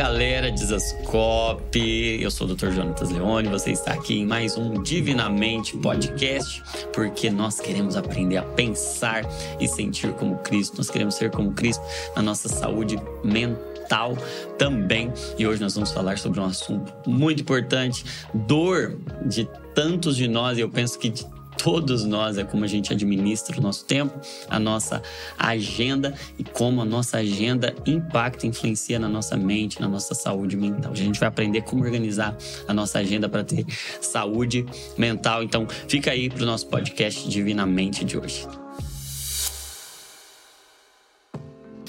galera de Zascope, eu sou o Dr. Jonatas Leone, você está aqui em mais um Divinamente Podcast, porque nós queremos aprender a pensar e sentir como Cristo, nós queremos ser como Cristo na nossa saúde mental também. E hoje nós vamos falar sobre um assunto muito importante, dor de tantos de nós, e eu penso que de todos nós, é como a gente administra o nosso tempo, a nossa agenda e como a nossa agenda impacta, influencia na nossa mente, na nossa saúde mental. A gente vai aprender como organizar a nossa agenda para ter saúde mental. Então, fica aí para o nosso podcast Divinamente de hoje.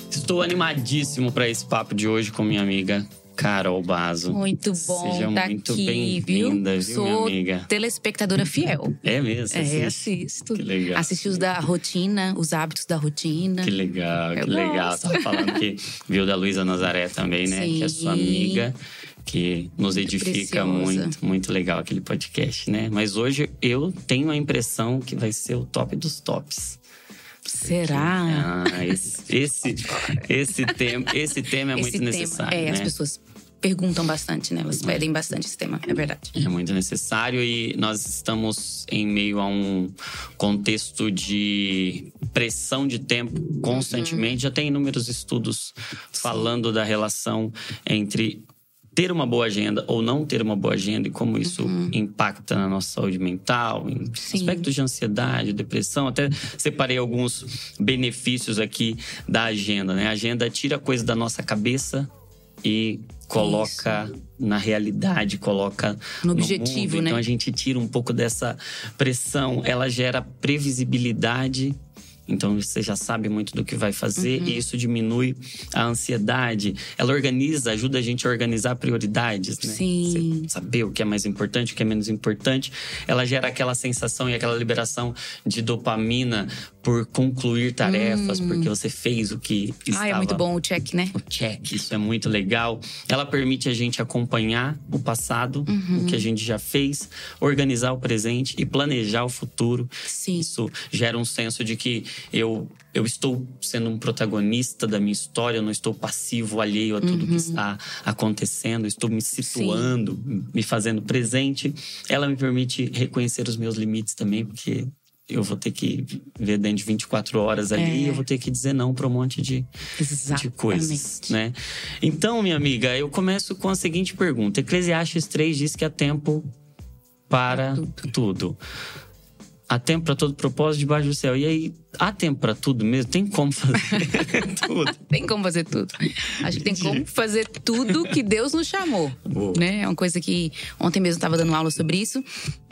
Estou animadíssimo para esse papo de hoje com minha amiga Carol Bazo. Muito bom Seja tá muito aqui, bem-vinda, viu, Sou minha amiga? telespectadora fiel. É mesmo? É, assiste? assisto. Que legal. Assisti os da rotina, os hábitos da rotina. Que legal, Eu que legal. gosto. Tava falando que viu da Luísa Nazaré também, né? Que é sua Sim. amiga, que nos edifica preciosa. muito, muito legal aquele podcast, né? Mas hoje eu tenho a impressão que vai ser o top dos tops. Será? Ah, esse, esse, esse, tema, esse tema é Esse muito tema, necessário, É, né? as pessoas perguntam bastante, né? Elas pedem bastante esse tema, é verdade. É muito necessário e nós estamos em meio a um contexto de pressão de tempo constantemente. Já tem inúmeros estudos falando da relação entre ter uma boa agenda ou não ter uma boa agenda e como isso impacta na nossa saúde mental, em Sim. aspectos de ansiedade, depressão. Até separei alguns benefícios aqui da agenda, né? A agenda tira coisa da nossa cabeça e coloca na realidade, coloca No objetivo, mundo. né? Então a gente tira um pouco dessa pressão, ela gera previsibilidade. Então você já sabe muito do que vai fazer Uhum. e isso diminui a ansiedade. Ela organiza, ajuda a gente a organizar prioridades, né? Sim. Você saber o que é mais importante, o que é menos importante. Ela gera aquela sensação e aquela liberação de dopamina por concluir tarefas, porque você fez o que estava Ah, é muito bom o check, né? o check, isso é muito legal. Ela permite a gente acompanhar o passado, Uhum. o que a gente já fez, organizar o presente e planejar o futuro. Sim. Isso gera um senso de que eu, eu estou sendo um protagonista da minha história, eu não estou passivo, alheio a tudo Uhum. que está acontecendo, estou me situando, me fazendo presente. Ela me permite reconhecer os meus limites também, porque. Eu vou ter que ver dentro de 24 horas ali É. eu vou ter que dizer não para um monte de, de coisas, né? Então, minha amiga, eu começo com a seguinte pergunta. Eclesiastes 3 diz que há tempo para tudo. Há tempo para todo propósito debaixo do céu. E aí, há tempo para tudo mesmo? Tem como fazer tudo? Tem como fazer tudo. Acho que tem como fazer tudo que Deus nos chamou. Boa. Né? É uma coisa que ontem mesmo estava dando aula sobre isso.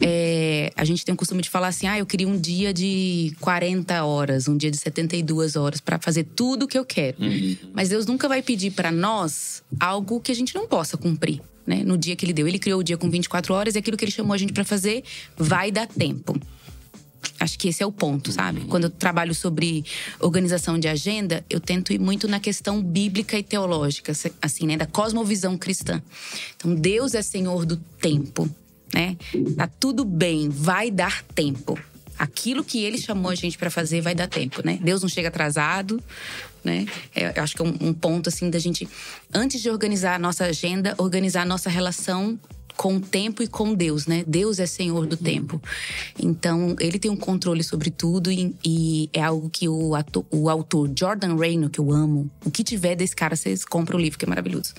É, a gente tem o costume de falar assim: ah, eu queria um dia de 40 horas, um dia de 72 horas para fazer tudo o que eu quero. Mas Deus nunca vai pedir para nós algo que a gente não possa cumprir. Né? No dia que ele deu, ele criou o dia com 24 horas e aquilo que ele chamou a gente para fazer vai dar tempo. Acho que esse é o ponto, sabe? Quando eu trabalho sobre organização de agenda, eu tento ir muito na questão bíblica e teológica, assim, né? Da cosmovisão cristã. Então, Deus é Senhor do tempo, né? Tá tudo bem, vai dar tempo. Aquilo que ele chamou a gente para fazer vai dar tempo, né? Deus não chega atrasado, né? É, eu acho que é um, um ponto, assim, da gente, antes de organizar a nossa agenda, organizar a nossa relação com o tempo e com Deus, né? Deus é Senhor do tempo. Então, ele tem um controle sobre tudo e, e é algo que o, ato- o autor Jordan Reino, que eu amo, o que tiver desse cara, vocês compram o livro, que é maravilhoso.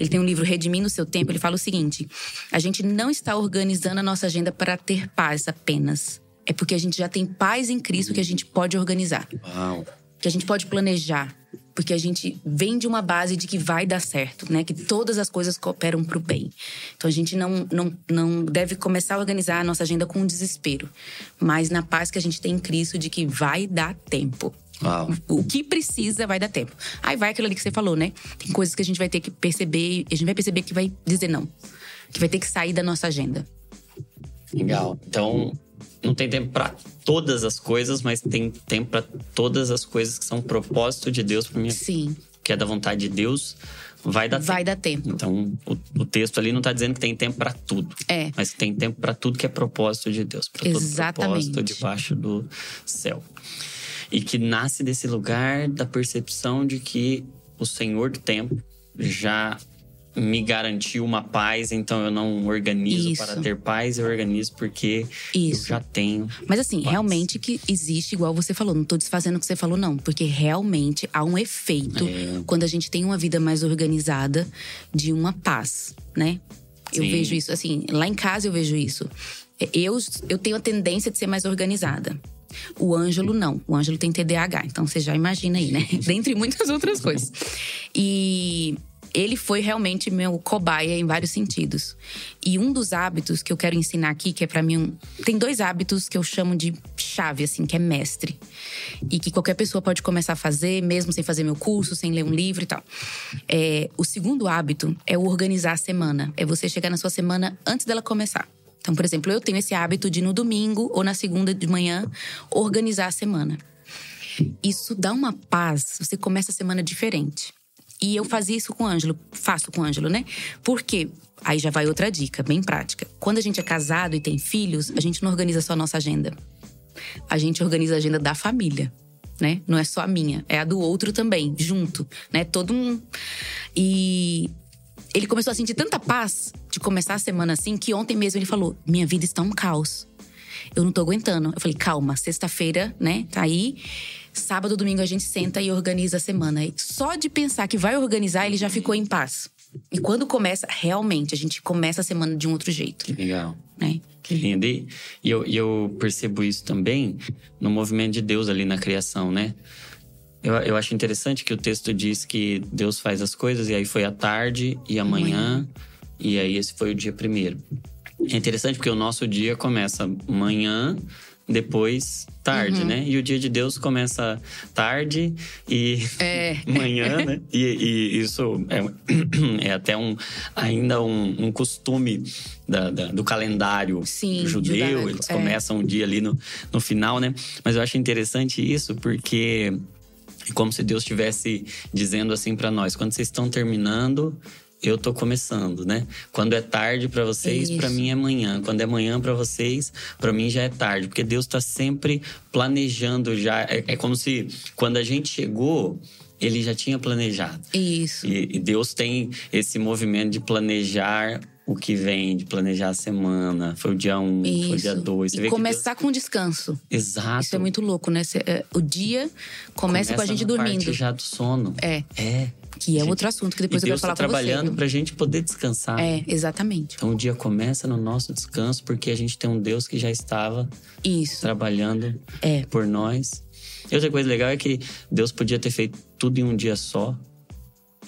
Ele tem um livro Redimindo o Seu Tempo, ele fala o seguinte: a gente não está organizando a nossa agenda para ter paz apenas. É porque a gente já tem paz em Cristo que a gente pode organizar Uau. Que a gente pode planejar, porque a gente vem de uma base de que vai dar certo, né? Que todas as coisas cooperam para o bem. Então a gente não, não, não deve começar a organizar a nossa agenda com desespero, mas na paz que a gente tem em Cristo de que vai dar tempo. Uau. O que precisa vai dar tempo. Aí vai aquilo ali que você falou, né? Tem coisas que a gente vai ter que perceber, a gente vai perceber que vai dizer não. Que vai ter que sair da nossa agenda. Legal. Então, não tem tempo para todas as coisas, mas tem tempo para todas as coisas que são propósito de Deus para vida. Sim, Que é da vontade de Deus, vai dar vai tempo. dar tempo. Então, o, o texto ali não está dizendo que tem tempo para tudo. É. Mas que tem tempo para tudo que é propósito de Deus. Para todo propósito debaixo do céu. E que nasce desse lugar da percepção de que o Senhor do tempo já me garantiu uma paz, então eu não organizo Isso. para ter paz, eu organizo porque Isso. eu já tenho. Mas assim, paz. realmente que existe, igual você falou, não tô desfazendo o que você falou, não. Porque realmente há um efeito É. quando a gente tem uma vida mais organizada de uma paz, né? Eu Sim. vejo isso, assim, lá em casa eu vejo isso. Eu, eu tenho a tendência de ser mais organizada. O Ângelo não. O Ângelo tem TDAH, então você já imagina aí, né? Dentre muitas outras coisas. E ele foi realmente meu cobaia em vários sentidos. E um dos hábitos que eu quero ensinar aqui, que é para mim um... tem dois hábitos que eu chamo de chave assim, que é mestre. E que qualquer pessoa pode começar a fazer, mesmo sem fazer meu curso, sem ler um livro e tal. É, o segundo hábito é organizar a semana. É você chegar na sua semana antes dela começar. Então, por exemplo, eu tenho esse hábito de no domingo ou na segunda de manhã organizar a semana. Isso dá uma paz, você começa a semana diferente. E eu fazia isso com o Ângelo, faço com o Ângelo, né? Porque aí já vai outra dica, bem prática. Quando a gente é casado e tem filhos, a gente não organiza só a nossa agenda. A gente organiza a agenda da família, né? Não é só a minha, é a do outro também, junto, né? Todo um E ele começou a sentir tanta paz de começar a semana assim que ontem mesmo ele falou: "Minha vida está um caos. Eu não tô aguentando". Eu falei: "Calma, sexta-feira, né? Tá aí. Sábado, domingo a gente senta e organiza a semana". E só de pensar que vai organizar, ele já ficou em paz. E quando começa, realmente a gente começa a semana de um outro jeito, Que legal. né? Que lindo. E eu, eu percebo isso também no movimento de Deus ali na criação, né? Eu, eu acho interessante que o texto diz que Deus faz as coisas e aí foi a tarde e amanhã, e aí esse foi o dia primeiro. É interessante porque o nosso dia começa manhã, depois tarde, Uhum. né? E o dia de Deus começa tarde e É. manhã, né? E, e isso é, é até um ainda um, um costume da- da- do calendário Sim, judeu. judaico, Eles é. começam o dia ali no, no final, né? Mas eu acho interessante isso porque é como se Deus estivesse dizendo assim pra nós: quando vocês estão terminando, eu tô começando, né? Quando é tarde pra vocês, Isso. pra mim é manhã. Quando é manhã pra vocês, pra mim já é tarde, porque Deus tá sempre planejando já. É, é como se quando a gente chegou, ele já tinha planejado. Isso. E, e Deus tem esse movimento de planejar o que vem, de planejar a semana. Foi o dia 1, um, foi o dia Isso. 2. E começar com descanso. Exato. Isso é muito louco, né? É, o dia começa, com a gente dormindo. parte já do sono. É. É. Que é Gente, outro assunto que depois eu Deus quero falar tá com trabalhando você. pra gente poder descansar. É, exatamente. Então o dia começa no nosso descanso, porque a gente tem um Deus que já estava Isso. trabalhando É. por nós. E outra coisa legal é que Deus podia ter feito tudo em um dia só,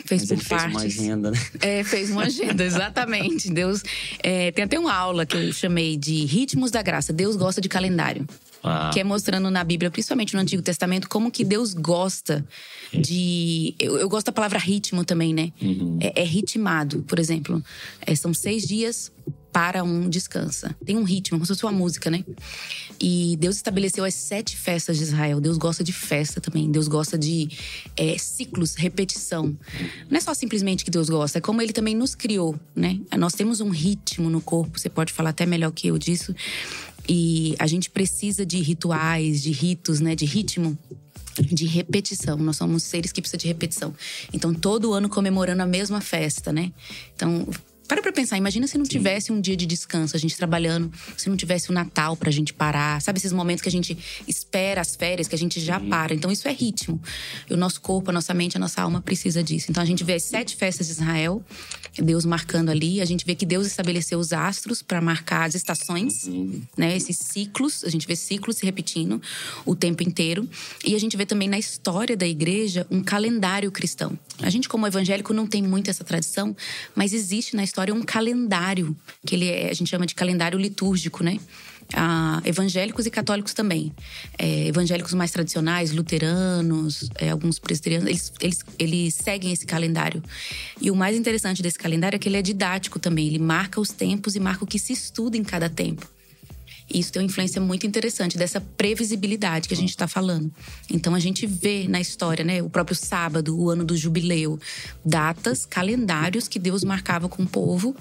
Fez mas por ele fez uma partes. agenda, né? É, fez uma agenda, exatamente. Deus. é, tem até uma aula que eu chamei de Ritmos da Graça. Deus gosta de calendário. Ah, Que é mostrando na Bíblia, principalmente no Antigo Testamento, como que Deus gosta de. Eu, eu gosto da palavra ritmo também, né? É, é ritmado, por exemplo. É, são seis dias para um descansa. Tem um ritmo, como se fosse uma música, né? E Deus estabeleceu as sete festas de Israel. Deus gosta de festa também. Deus gosta de é, ciclos, repetição. Não é só simplesmente que Deus gosta, é como Ele também nos criou, né? Nós temos um ritmo no corpo. Você pode falar até melhor que eu disso. E a gente precisa de rituais, de ritos, né? De ritmo de repetição. Nós somos seres que precisam de repetição. Então, todo ano comemorando a mesma festa, né? Então, para pra pensar. Imagina se não tivesse um dia de descanso, a gente trabalhando. Se não tivesse o Natal pra gente parar. Sabe esses momentos que a gente espera as férias, que a gente já para. Então, isso é ritmo. E o nosso corpo, a nossa mente, a nossa alma precisa disso. Então, a gente vê as sete festas de Israel. Deus marcando ali. A gente vê que Deus estabeleceu os astros para marcar as estações, né? Esses ciclos. A gente vê ciclos se repetindo o tempo inteiro. E a gente vê também na história da igreja um calendário cristão. A gente, como evangélico, não tem muito essa tradição, mas existe na história um calendário, que ele é, a gente chama de calendário litúrgico, né? Ah, evangélicos e católicos também. É, evangélicos mais tradicionais, luteranos, é, alguns presbiterianos, eles, eles, eles seguem esse calendário. E o mais interessante desse calendário é que ele é didático também. Ele marca os tempos e marca o que se estuda em cada tempo. Isso tem uma influência muito interessante dessa previsibilidade que a gente está falando. Então a gente vê na história, né, o próprio sábado, o ano do jubileu, datas, calendários que Deus marcava com o povo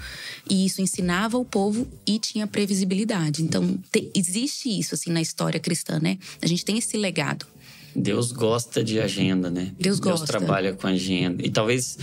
e isso ensinava o povo e tinha previsibilidade. Então te- existe isso assim na história cristã, né? A gente tem esse legado. Deus gosta de agenda, né? Deus gosta. Deus trabalha com agenda. E talvez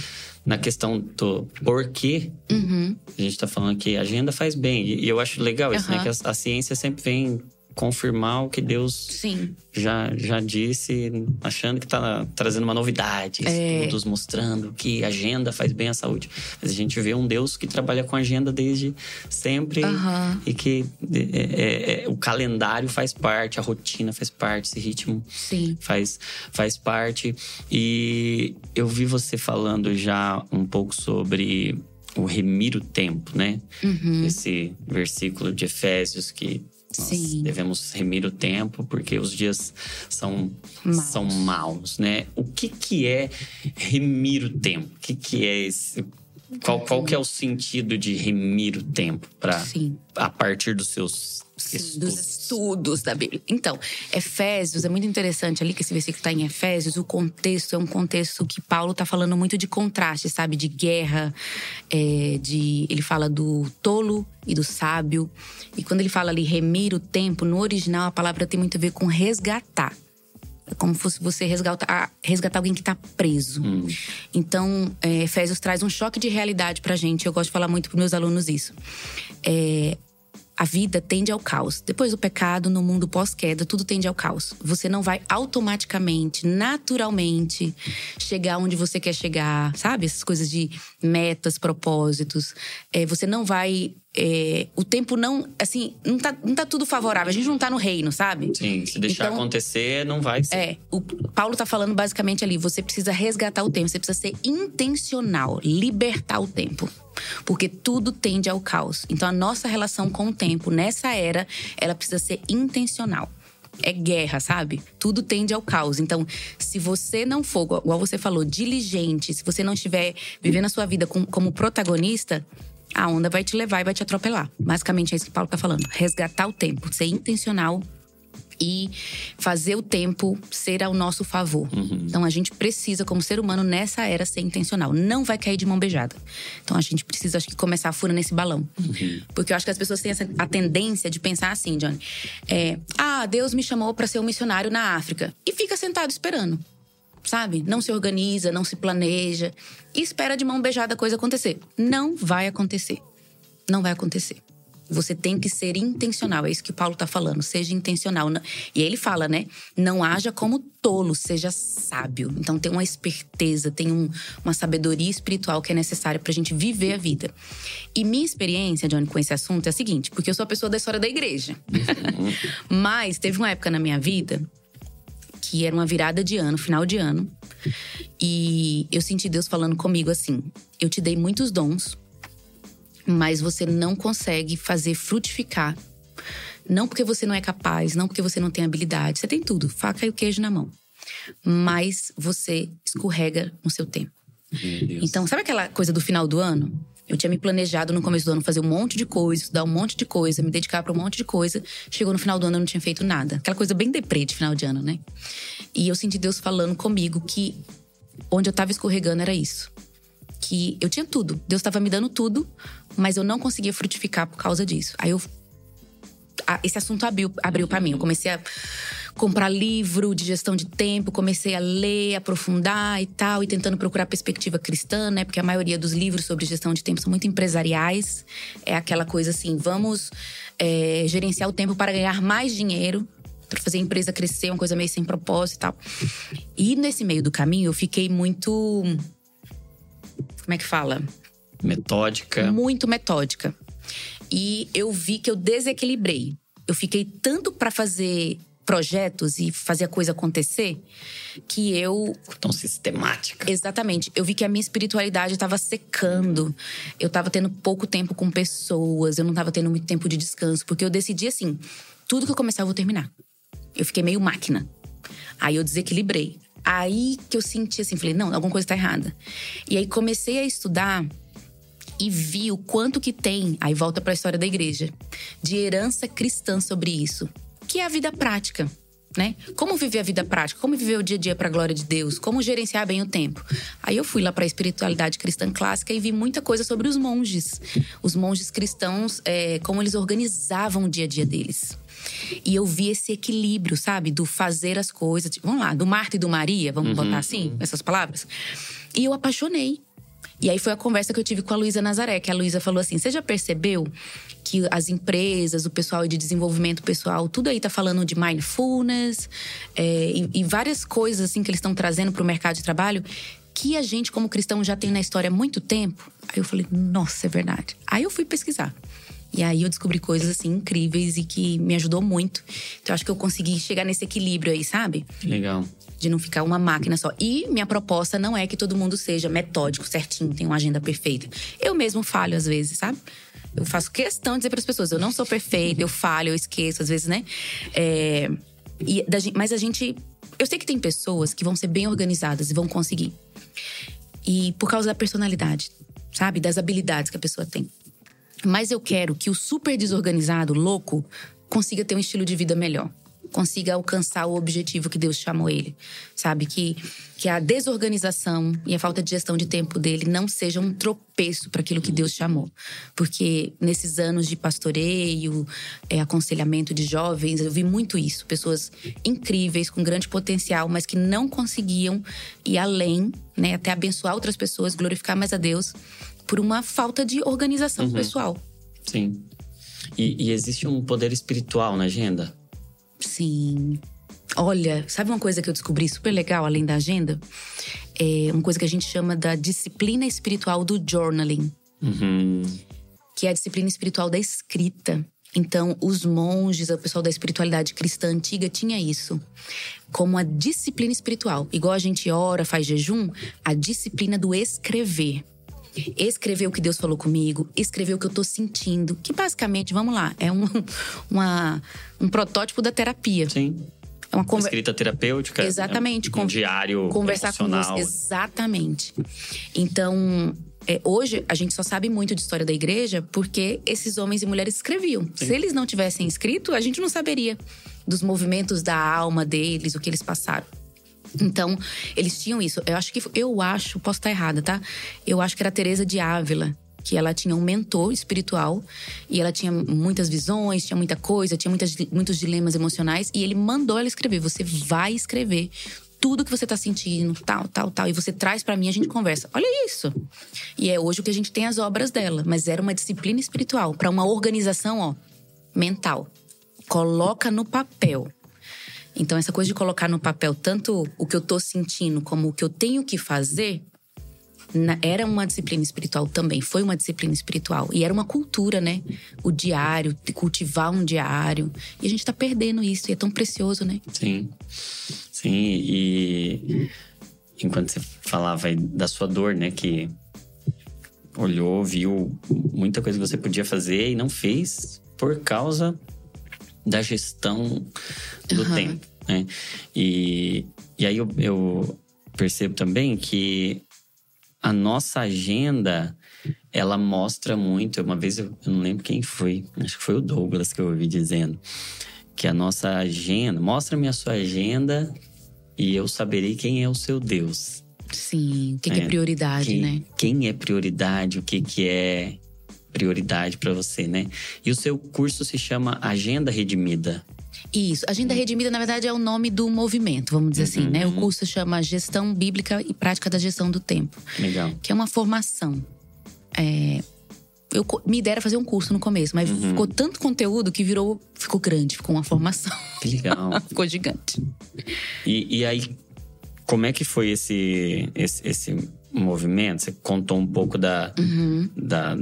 na questão do porquê, uhum. a gente tá falando que agenda faz bem. E eu acho legal isso, uhum. né? Que a, a ciência sempre vem confirmar o que Deus Sim. já, já disse, achando que está trazendo uma novidade, É. estudos mostrando que agenda faz bem à saúde. Mas a gente vê um Deus que trabalha com agenda desde sempre Aham. e que é, é, é, o calendário faz parte, a rotina faz parte, esse ritmo Sim. faz, faz parte. E eu vi você falando já um pouco sobre o remir o tempo, né? Uhum. Esse versículo de Efésios que nós Sim. devemos remir o tempo porque os dias são Maus. são maus, né? O que que é remir o tempo? O que que é esse qual, qual que é o sentido de remir o tempo para a partir dos seus Dos estudos? estudos da Bíblia. Então, Efésios é muito interessante ali, que esse versículo está em Efésios. O contexto é um contexto que Paulo está falando muito de contraste, sabe? De guerra, é, de ele fala do tolo e do sábio. E quando ele fala ali remir o tempo, no original a palavra tem muito a ver com resgatar. É como se fosse você resgatar, resgatar alguém que está preso. Então, é, Efésios traz um choque de realidade pra gente. Eu gosto de falar muito pros meus alunos isso. É, a vida tende ao caos. Depois do pecado, no mundo pós-queda, tudo tende ao caos. Você não vai automaticamente, naturalmente, chegar onde você quer chegar, sabe? Essas coisas de metas, propósitos. É, você não vai. é, o tempo não. Assim, não tá, não tá tudo favorável. A gente não tá no reino, sabe? Sim, se deixar Então- acontecer, não vai ser. É, o Paulo tá falando basicamente ali, você precisa resgatar o tempo, você precisa ser intencional, libertar o tempo. Porque tudo tende ao caos. Então a nossa relação com o tempo nessa era, ela precisa ser intencional. É guerra, sabe? Tudo tende ao caos. Então, se você não for, igual você falou, diligente, se você não estiver vivendo a sua vida com- como protagonista, a onda vai te levar e vai te atropelar. Basicamente é isso que Paulo tá falando. Resgatar o tempo, ser intencional e fazer o tempo ser ao nosso favor. Então a gente precisa, como ser humano, nessa era, ser intencional. Não vai cair de mão beijada. Então a gente precisa, acho que, começar a fura nesse balão. Porque eu acho que as pessoas têm essa, a tendência de pensar assim, Johnny. É, ah, Deus me chamou para ser um missionário na África. E fica sentado esperando. Sabe? Não se organiza, não se planeja. E espera de mão beijada a coisa acontecer. Não vai acontecer. Não vai acontecer. Você tem que ser intencional, é isso que o Paulo tá falando. Seja intencional. E aí ele fala, né? Não haja como tolo, seja sábio. Então tem uma esperteza, tem um- uma sabedoria espiritual que é necessária pra gente viver a vida. E minha experiência, Johnny, com esse assunto é a seguinte: porque eu sou a pessoa da história da igreja. Mas teve uma época na minha vida que era uma virada de ano, final de ano. E eu senti Deus falando comigo assim: eu te dei muitos dons, mas você não consegue fazer frutificar. Não porque você não é capaz, não porque você não tem habilidade. Você tem tudo, faca e o queijo na mão. Mas você escorrega no seu tempo. Então, sabe aquela coisa do final do ano? Eu tinha me planejado no começo do ano fazer um monte de coisa, estudar um monte de coisa, me dedicar para um monte de coisa. Chegou no final do ano eu não tinha feito nada. Aquela coisa bem deprê de final de ano, né? E eu senti Deus falando comigo que onde eu tava escorregando era isso. Que eu tinha tudo. Deus estava me dando tudo, mas eu não conseguia frutificar por causa disso. Aí eu esse assunto abriu, abriu para mim. Eu comecei a comprar livro de gestão de tempo, comecei a ler, aprofundar e tal, e tentando procurar perspectiva cristã, né? Porque a maioria dos livros sobre gestão de tempo são muito empresariais. É aquela coisa assim: vamos é, gerenciar o tempo para ganhar mais dinheiro. Para fazer a empresa crescer, uma coisa meio sem propósito e tal. E nesse meio do caminho, eu fiquei muito. Como é que fala? Metódica. muito metódica. E eu vi que eu desequilibrei. Eu fiquei tanto para fazer projetos e fazer a coisa acontecer que eu Tão sistemática. Exatamente. Eu vi que a minha espiritualidade estava secando. Eu estava tendo pouco tempo com pessoas, eu não estava tendo muito tempo de descanso, porque eu decidi assim: tudo que eu começar eu vou terminar. Eu fiquei meio máquina. Aí eu desequilibrei. Aí que eu senti assim, falei: não, alguma coisa está errada. E aí comecei a estudar e vi o quanto que tem, aí volta para a história da igreja, de herança cristã sobre isso, que é a vida prática. Né? Como viver a vida prática? Como viver o dia a dia para a glória de Deus? Como gerenciar bem o tempo? Aí eu fui lá para a espiritualidade cristã clássica e vi muita coisa sobre os monges. Os monges cristãos, é, como eles organizavam o dia a dia deles. E eu vi esse equilíbrio, sabe? Do fazer as coisas. Tipo, vamos lá, do Marta e do Maria, vamos uhum. botar assim, essas palavras. E eu apaixonei. E aí foi a conversa que eu tive com a Luísa Nazaré, que a Luísa falou assim: você já percebeu que as empresas, o pessoal de desenvolvimento pessoal, tudo aí tá falando de mindfulness é, e, e, várias coisas assim que eles estão trazendo para o mercado de trabalho que a gente, como cristão, já tem na história há muito tempo. Aí eu falei, nossa, é verdade. Aí eu fui pesquisar. E aí eu descobri coisas assim incríveis e que me ajudou muito. Então eu acho que eu consegui chegar nesse equilíbrio aí, sabe? Legal. De não ficar uma máquina só. E minha proposta não é que todo mundo seja metódico, certinho, tenha uma agenda perfeita. Eu mesmo falho às vezes, sabe? Eu faço questão de dizer para as pessoas: eu não sou perfeita, eu falho, eu esqueço, às vezes, né? É, e da, mas a gente. Eu sei que tem pessoas que vão ser bem organizadas e vão conseguir. E por causa da personalidade, sabe? Das habilidades que a pessoa tem. Mas eu quero que o super desorganizado, louco, consiga ter um estilo de vida melhor. Consiga alcançar o objetivo que Deus chamou ele. Sabe? Que, que a desorganização e a falta de gestão de tempo dele não seja um tropeço para aquilo que Deus chamou. Porque nesses anos de pastoreio, é, aconselhamento de jovens, eu vi muito isso. Pessoas incríveis, com grande potencial, mas que não conseguiam ir além, né? Até abençoar outras pessoas, glorificar mais a Deus por uma falta de organização uhum. pessoal. Sim. E, e existe um poder espiritual na agenda? Sim. Olha, sabe uma coisa que eu descobri super legal além da agenda? É uma coisa que a gente chama da disciplina espiritual do journaling. Uhum. Que é a disciplina espiritual da escrita. Então, os monges, o pessoal da espiritualidade cristã antiga tinha isso como a disciplina espiritual. Igual a gente ora, faz jejum, a disciplina do escrever escrever o que Deus falou comigo, escrever o que eu tô sentindo, que basicamente, vamos lá, é um, uma, um protótipo da terapia. Sim. É uma conver... escrita terapêutica. Exatamente. Um, um diário conversar com. Exatamente. Então, é, hoje a gente só sabe muito de história da igreja porque esses homens e mulheres escreviam. Sim. Se eles não tivessem escrito, a gente não saberia dos movimentos da alma deles, o que eles passaram. Então, eles tinham isso. Eu acho que. Eu acho, posso estar errada, tá? Eu acho que era Teresa de Ávila que ela tinha um mentor espiritual e ela tinha muitas visões, tinha muita coisa, tinha muitas, muitos dilemas emocionais e ele mandou ela escrever. Você vai escrever tudo que você tá sentindo, tal, tal, tal, e você traz para mim, a gente conversa. Olha isso. E é hoje o que a gente tem as obras dela, mas era uma disciplina espiritual para uma organização, ó, mental. Coloca no papel. Então, essa coisa de colocar no papel tanto o que eu tô sentindo como o que eu tenho que fazer, era uma disciplina espiritual também, foi uma disciplina espiritual. E era uma cultura, né? O diário, cultivar um diário. E a gente tá perdendo isso, e é tão precioso, né? Sim. Sim, e enquanto você falava aí da sua dor, né? Que olhou, viu muita coisa que você podia fazer e não fez por causa da gestão do uhum. tempo. Né? E, e aí eu, eu percebo também que a nossa agenda ela mostra muito. Uma vez eu, eu, não lembro quem foi, acho que foi o Douglas que eu ouvi dizendo que a nossa agenda, mostra-me a sua agenda e eu saberei quem é o seu Deus. Sim, o que é, que é prioridade, quem, né? Quem é prioridade, o que, que é prioridade para você, né? E o seu curso se chama Agenda Redimida. Isso. Agenda Redimida, na verdade, é o nome do movimento, vamos dizer uhum, assim, né? O uhum. curso chama Gestão Bíblica e Prática da Gestão do Tempo. Legal. Que é uma formação. É, eu me dera fazer um curso no começo, mas uhum. ficou tanto conteúdo que virou. Ficou grande, ficou uma formação. Que legal. ficou gigante. E, e aí, como é que foi esse, esse, esse movimento? Você contou um pouco da, uhum. da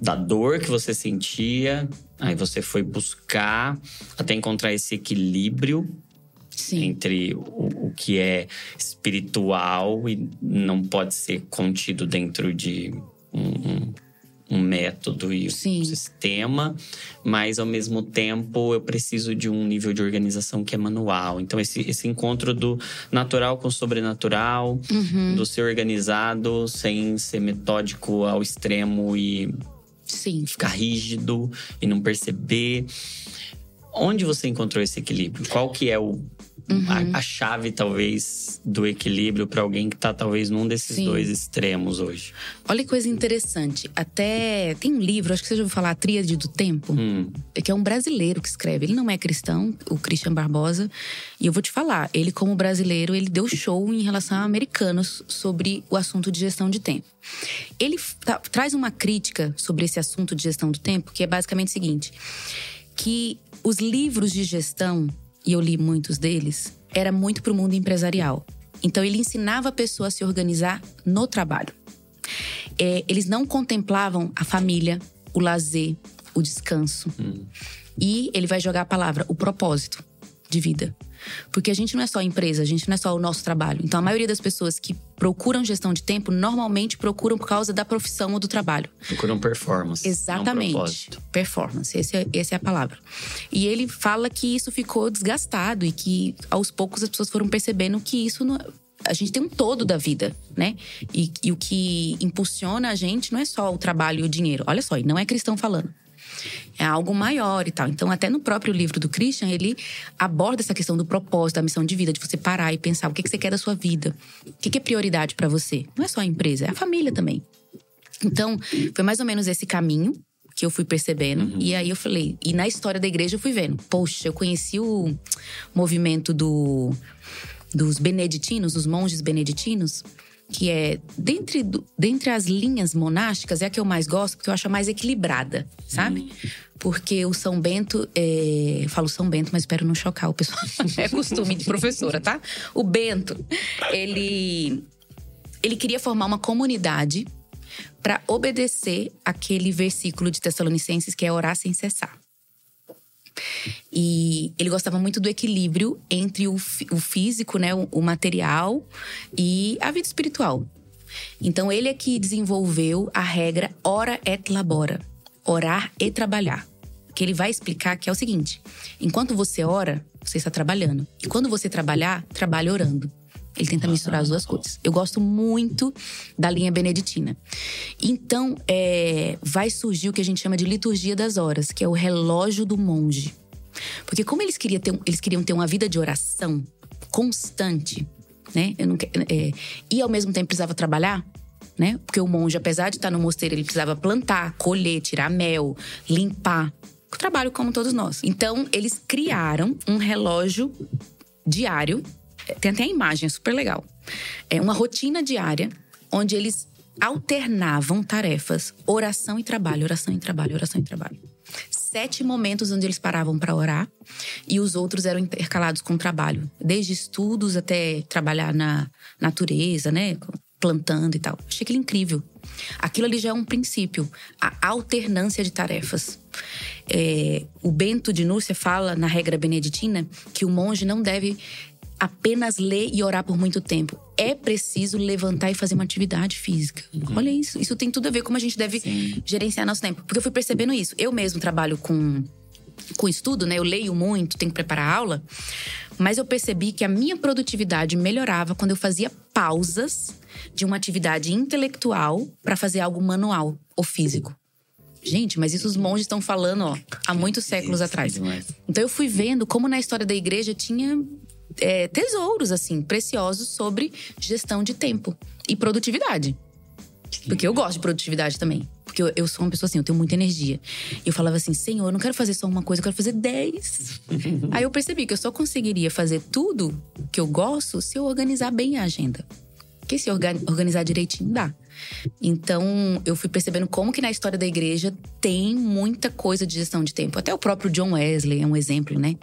da dor que você sentia, aí você foi buscar até encontrar esse equilíbrio Sim. entre o, o, que é espiritual e não pode ser contido dentro de um, um, método e Sim. um sistema, mas ao mesmo tempo eu preciso de um nível de organização que é manual. Então, esse, esse encontro do natural com o sobrenatural, uhum. do ser organizado sem ser metódico ao extremo e Sim. Ficar rígido e não perceber. Onde você encontrou esse equilíbrio? Qual que é o, uhum. a, a, chave, talvez, do equilíbrio para alguém que está talvez num desses Sim. dois extremos hoje. Olha que coisa interessante. Até tem um livro, acho que você já ouviu falar, A Tríade do Tempo, hum. que é um brasileiro que escreve. Ele não é cristão, o Christian Barbosa. E eu vou te falar, ele, como brasileiro, ele deu show em relação a americanos sobre o assunto de gestão de tempo. Ele tá, traz uma crítica sobre esse assunto de gestão do tempo, que é basicamente o seguinte: que os livros de gestão e eu li muitos deles, era muito para o mundo empresarial. Então ele ensinava a pessoa a se organizar no trabalho. É, eles não contemplavam a família, o lazer, o descanso. Hum. E ele vai jogar a palavra, o propósito de vida. Porque a gente não é só empresa, a gente não é só o nosso trabalho. Então, a maioria das pessoas que procuram gestão de tempo normalmente procuram por causa da profissão ou do trabalho. Procuram performance. Exatamente. performance, esse é, essa é a palavra. E ele fala que isso ficou desgastado e que aos poucos as pessoas foram percebendo que isso não, a gente tem um todo da vida, né? E, e, o que impulsiona a gente não é só o trabalho e o dinheiro. Olha só, e não é cristão falando é algo maior e tal. Então, até no próprio livro do Christian, ele aborda essa questão do propósito, da missão de vida, de você parar e pensar o que, você quer da sua vida, o que, é prioridade para você. Não é só a empresa, é a família também. Então, foi mais ou menos esse caminho que eu fui percebendo. Uhum. E aí eu falei, e na história da igreja eu fui vendo. Poxa, eu conheci o movimento do, dos beneditinos, os monges beneditinos que é dentre, dentre as linhas monásticas, é a que eu mais gosto, porque eu acho a mais equilibrada, sabe? Hum. Porque o São Bento, é, eu falo São Bento, mas espero não chocar o pessoal. é costume de professora, tá? O Bento, ele, ele queria formar uma comunidade para obedecer aquele versículo de Tessalonicenses que é orar sem cessar. E ele gostava muito do equilíbrio entre o, o físico, né, o, o material e a vida espiritual. Então ele é que desenvolveu a regra ora et labora, orar e trabalhar. Que ele vai explicar que é o seguinte: enquanto você ora, você está trabalhando. E quando você trabalhar, trabalha orando. Ele tenta misturar as duas coisas. Eu gosto muito da linha beneditina. Então, é, vai surgir o que a gente chama de liturgia das horas, que é o relógio do monge. Porque como eles queriam ter, eles queriam ter uma vida de oração constante, né? Eu não, é, e ao mesmo tempo precisava trabalhar, né? Porque o monge, apesar de estar no mosteiro, ele precisava plantar, colher, tirar mel, limpar. Trabalho como todos nós. Então, eles criaram um relógio diário tem até a imagem, é super legal. É uma rotina diária onde eles alternavam tarefas, oração e trabalho, oração e trabalho, oração e trabalho. Sete momentos onde eles paravam para orar e os outros eram intercalados com trabalho, desde estudos até trabalhar na natureza, né, plantando e tal. Achei aquilo incrível. Aquilo ali já é um princípio, a alternância de tarefas. É, o Bento de Núrcia fala na regra beneditina que o monge não deve apenas ler e orar por muito tempo. É preciso levantar e fazer uma atividade física. Uhum. Olha isso. Isso tem tudo a ver com como a gente deve Sim. gerenciar nosso tempo. Porque eu fui percebendo isso. Eu mesmo trabalho com, com estudo, né? Eu leio muito, tenho que preparar aula. Mas eu percebi que a minha produtividade melhorava quando eu fazia pausas de uma atividade intelectual para fazer algo manual ou físico. Gente, mas isso os monges estão falando ó, há muitos séculos atrás. Então eu fui vendo como na história da igreja tinha é, tesouros, assim, preciosos sobre gestão de tempo e produtividade. Porque eu gosto de produtividade também. Porque eu, eu, sou uma pessoa assim, eu tenho muita energia. E eu falava assim, Senhor, eu não quero fazer só uma coisa, eu quero fazer dez. Aí eu percebi que eu só conseguiria fazer tudo que eu gosto se eu organizar bem a agenda. Porque se organizar direitinho, dá. Então, eu fui percebendo como que na história da igreja tem muita coisa de gestão de tempo. Até o próprio John Wesley é um exemplo, né?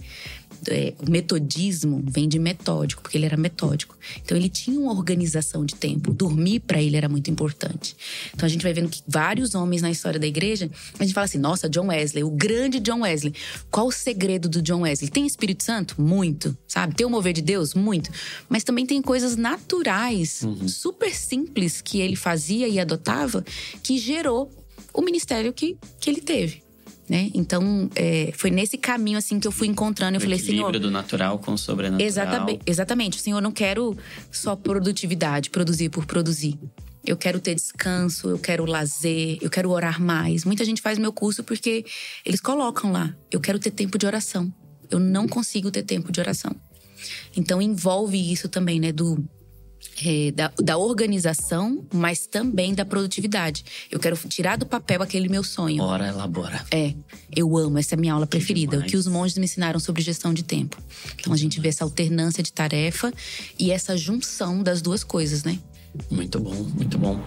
É, o metodismo vem de metódico, porque ele era metódico. Então ele tinha uma organização de tempo. Dormir para ele era muito importante. Então a gente vai vendo que vários homens na história da igreja, a gente fala assim: nossa, John Wesley, o grande John Wesley. Qual o segredo do John Wesley? Tem Espírito Santo? Muito, sabe? Tem o mover de Deus? Muito. Mas também tem coisas naturais, uhum. super simples que ele fazia e adotava, que gerou o ministério que, que ele teve né? Então, é, foi nesse caminho assim que eu fui encontrando. Eu o falei, Senhor. do natural com o sobrenatural. Exatamente, exatamente. Senhor, eu não quero só produtividade, produzir por produzir. Eu quero ter descanso, eu quero lazer, eu quero orar mais. Muita gente faz meu curso porque eles colocam lá. Eu quero ter tempo de oração. Eu não consigo ter tempo de oração. Então envolve isso também, né? Do é, da, da, organização, mas também da produtividade. Eu quero tirar do papel aquele meu sonho. Ora, elabora. É, eu amo, essa é a minha aula preferida. O que os monges me ensinaram sobre gestão de tempo. Então a gente vê essa alternância de tarefa e essa junção das duas coisas, né? Muito bom, muito bom.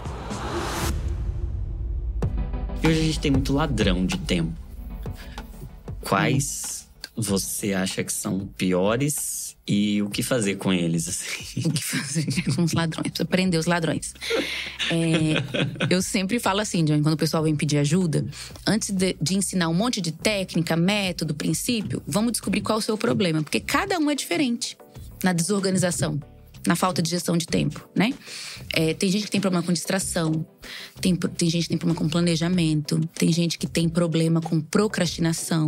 E hoje a gente tem muito ladrão de tempo. Quais você acha que são piores e o que fazer com eles? Assim? O que fazer com os ladrões? Precisa prender os ladrões. É, eu sempre falo assim, John, quando o pessoal vem pedir ajuda, antes de, de, ensinar um monte de técnica, método, princípio, vamos descobrir qual é o seu problema, porque cada um é diferente na desorganização na falta de gestão de tempo, né? É, tem gente que tem problema com distração, tem, tem gente que tem problema com planejamento, tem gente que tem problema com procrastinação,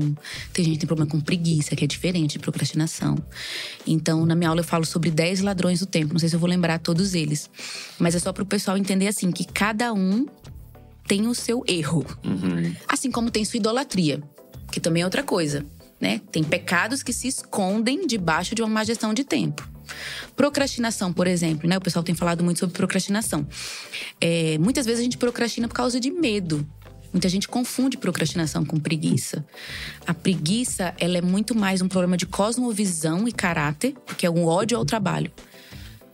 tem gente que tem problema com preguiça, que é diferente de procrastinação. Então, na minha aula eu falo sobre 10 ladrões do tempo, não sei se eu vou lembrar todos eles, mas é só para o pessoal entender assim que cada um tem o seu erro, uhum. assim como tem sua idolatria, que também é outra coisa. Né? Tem pecados que se escondem debaixo de uma má gestão de tempo. Procrastinação, por exemplo, né? O pessoal tem falado muito sobre procrastinação. É, muitas vezes a gente procrastina por causa de medo. Muita gente confunde procrastinação com preguiça. A preguiça, ela é muito mais um problema de cosmovisão e caráter, porque é um ódio ao trabalho.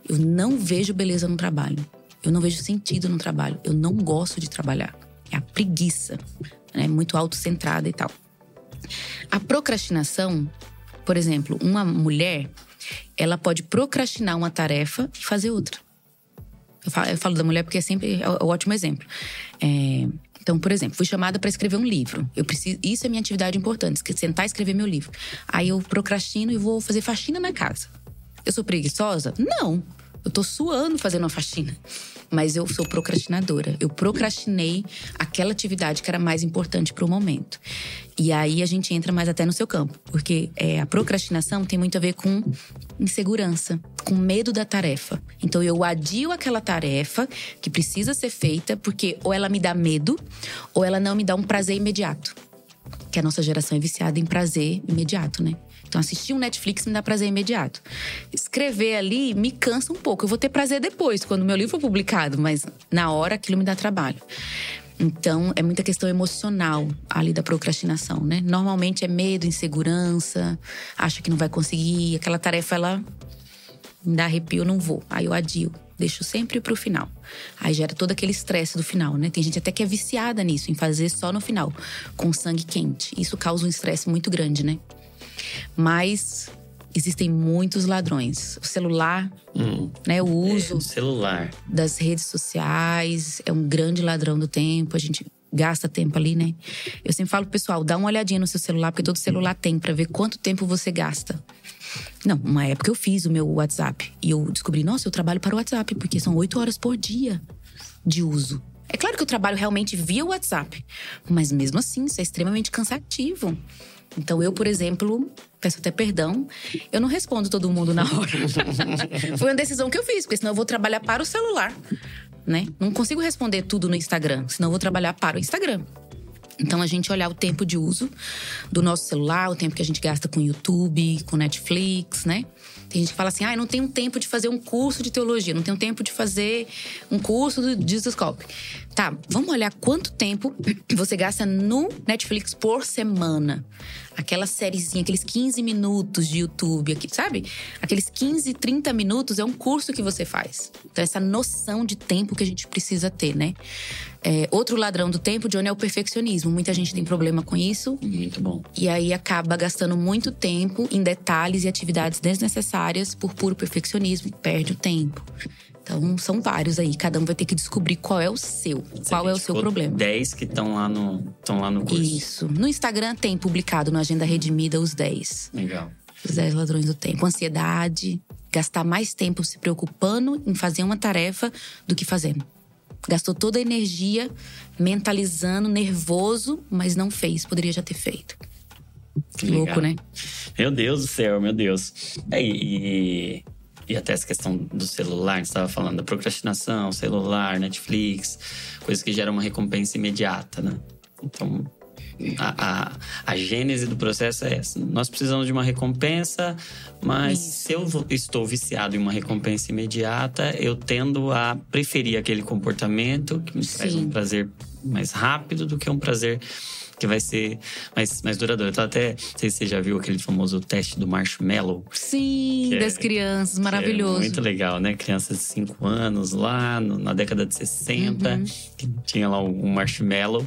Eu não vejo beleza no trabalho. Eu não vejo sentido no trabalho. Eu não gosto de trabalhar. É a preguiça, né? Muito autocentrada e tal. A procrastinação, por exemplo, uma mulher ela pode procrastinar uma tarefa e fazer outra. Eu falo, eu falo da mulher porque é sempre é um ótimo exemplo. É, então, por exemplo, fui chamada para escrever um livro. Eu preciso, isso é minha atividade importante, sentar e escrever meu livro. Aí eu procrastino e vou fazer faxina na casa. Eu sou preguiçosa? Não. Eu tô suando fazendo uma faxina mas eu sou procrastinadora. Eu procrastinei aquela atividade que era mais importante para o momento. E aí a gente entra mais até no seu campo, porque é, a procrastinação tem muito a ver com insegurança, com medo da tarefa. Então eu adio aquela tarefa que precisa ser feita porque ou ela me dá medo ou ela não me dá um prazer imediato. Que a nossa geração é viciada em prazer imediato, né? Então, assistir um Netflix me dá prazer imediato. Escrever ali me cansa um pouco. Eu vou ter prazer depois, quando meu livro for publicado, mas na hora aquilo me dá trabalho. Então, é muita questão emocional ali da procrastinação, né? Normalmente é medo, insegurança, acha que não vai conseguir, aquela tarefa ela me dá arrepio, não vou. Aí eu adio, deixo sempre pro final. Aí gera todo aquele estresse do final, né? Tem gente até que é viciada nisso, em fazer só no final, com sangue quente. Isso causa um estresse muito grande, né? Mas existem muitos ladrões. O celular, hum. né, o uso é, celular. das redes sociais é um grande ladrão do tempo. A gente gasta tempo ali, né? Eu sempre falo pro pessoal, dá uma olhadinha no seu celular, porque todo celular tem para ver quanto tempo você gasta. Não, uma época eu fiz o meu WhatsApp e eu descobri, nossa, eu trabalho para o WhatsApp, porque são oito horas por dia de uso. É claro que eu trabalho realmente via WhatsApp, mas mesmo assim, isso é extremamente cansativo. Então, eu, por exemplo, peço até perdão, eu não respondo todo mundo na hora. Foi uma decisão que eu fiz, porque senão eu vou trabalhar para o celular, né? Não consigo responder tudo no Instagram, senão eu vou trabalhar para o Instagram. Então, a gente olhar o tempo de uso do nosso celular, o tempo que a gente gasta com YouTube, com Netflix, né? Tem gente que fala assim: ah, eu não tenho tempo de fazer um curso de teologia, não tenho tempo de fazer um curso do Discoscope. Tá, vamos olhar quanto tempo você gasta no Netflix por semana. Aquela sériezinha, aqueles 15 minutos de YouTube, sabe? Aqueles 15, 30 minutos é um curso que você faz. Então, essa noção de tempo que a gente precisa ter, né? É, outro ladrão do tempo, Johnny, é o perfeccionismo. Muita gente tem problema com isso. Muito bom. E aí acaba gastando muito tempo em detalhes e atividades desnecessárias por puro perfeccionismo e perde o tempo. Então, são vários aí. Cada um vai ter que descobrir qual é o seu. Você qual é o seu problema. 10 que estão lá, no, lá no curso. Isso. No Instagram tem publicado na Agenda Redimida os 10. Legal. Os 10 ladrões do tempo. Ansiedade, gastar mais tempo se preocupando em fazer uma tarefa do que fazendo. Gastou toda a energia mentalizando, nervoso, mas não fez. Poderia já ter feito. Que louco, né? Meu Deus do céu, meu Deus. É, e, e até essa questão do celular, que você estava falando, da procrastinação, celular, Netflix, coisas que geram uma recompensa imediata, né? Então, a, a, a gênese do processo é essa. Nós precisamos de uma recompensa, mas Isso. se eu estou viciado em uma recompensa imediata, eu tendo a preferir aquele comportamento que me Sim. traz um prazer mais rápido do que um prazer que vai ser mais, mais duradouro. Então, até, não sei se você já viu aquele famoso teste do marshmallow. Sim, das é, crianças, maravilhoso. É muito legal, né? Crianças de 5 anos lá, no, na década de 60, uhum. que tinha lá um marshmallow.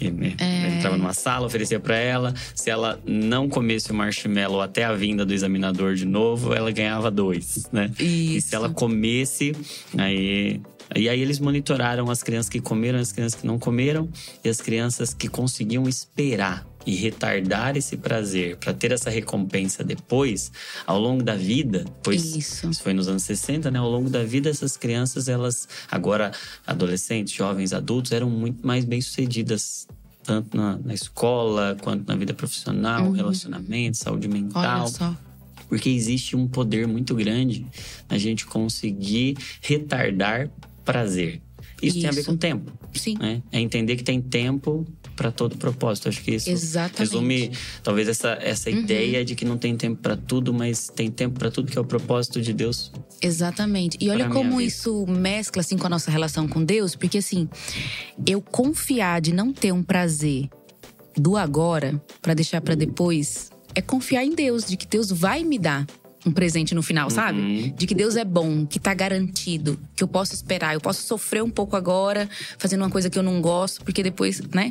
E, né, é. Entrava numa sala, oferecia para ela. Se ela não comesse o marshmallow até a vinda do examinador de novo, ela ganhava dois, né? Isso. E se ela comesse, aí e aí eles monitoraram as crianças que comeram, as crianças que não comeram e as crianças que conseguiam esperar e retardar esse prazer para ter essa recompensa depois, ao longo da vida, pois isso. isso. foi nos anos 60, né? Ao longo da vida, essas crianças, elas, agora adolescentes, jovens, adultos, eram muito mais bem-sucedidas. Tanto na, na, escola, quanto na vida profissional, uhum. relacionamento, saúde mental. Olha só porque existe um poder muito grande na gente conseguir retardar prazer. Isso, isso, tem a ver com tempo. Sim. Né? É entender que tem tempo para todo propósito. Acho que isso Exatamente. resume talvez essa, essa uhum. ideia de que não tem tempo para tudo, mas tem tempo para tudo que é o propósito de Deus. Exatamente. E olha como isso mescla assim com a nossa relação com Deus, porque assim, eu confiar de não ter um prazer do agora para deixar para depois é confiar em Deus, de que Deus vai me dar um presente no final, sabe? Uhum. De que Deus é bom, que tá garantido, que eu posso esperar, eu posso sofrer um pouco agora, fazendo uma coisa que eu não gosto, porque depois, né?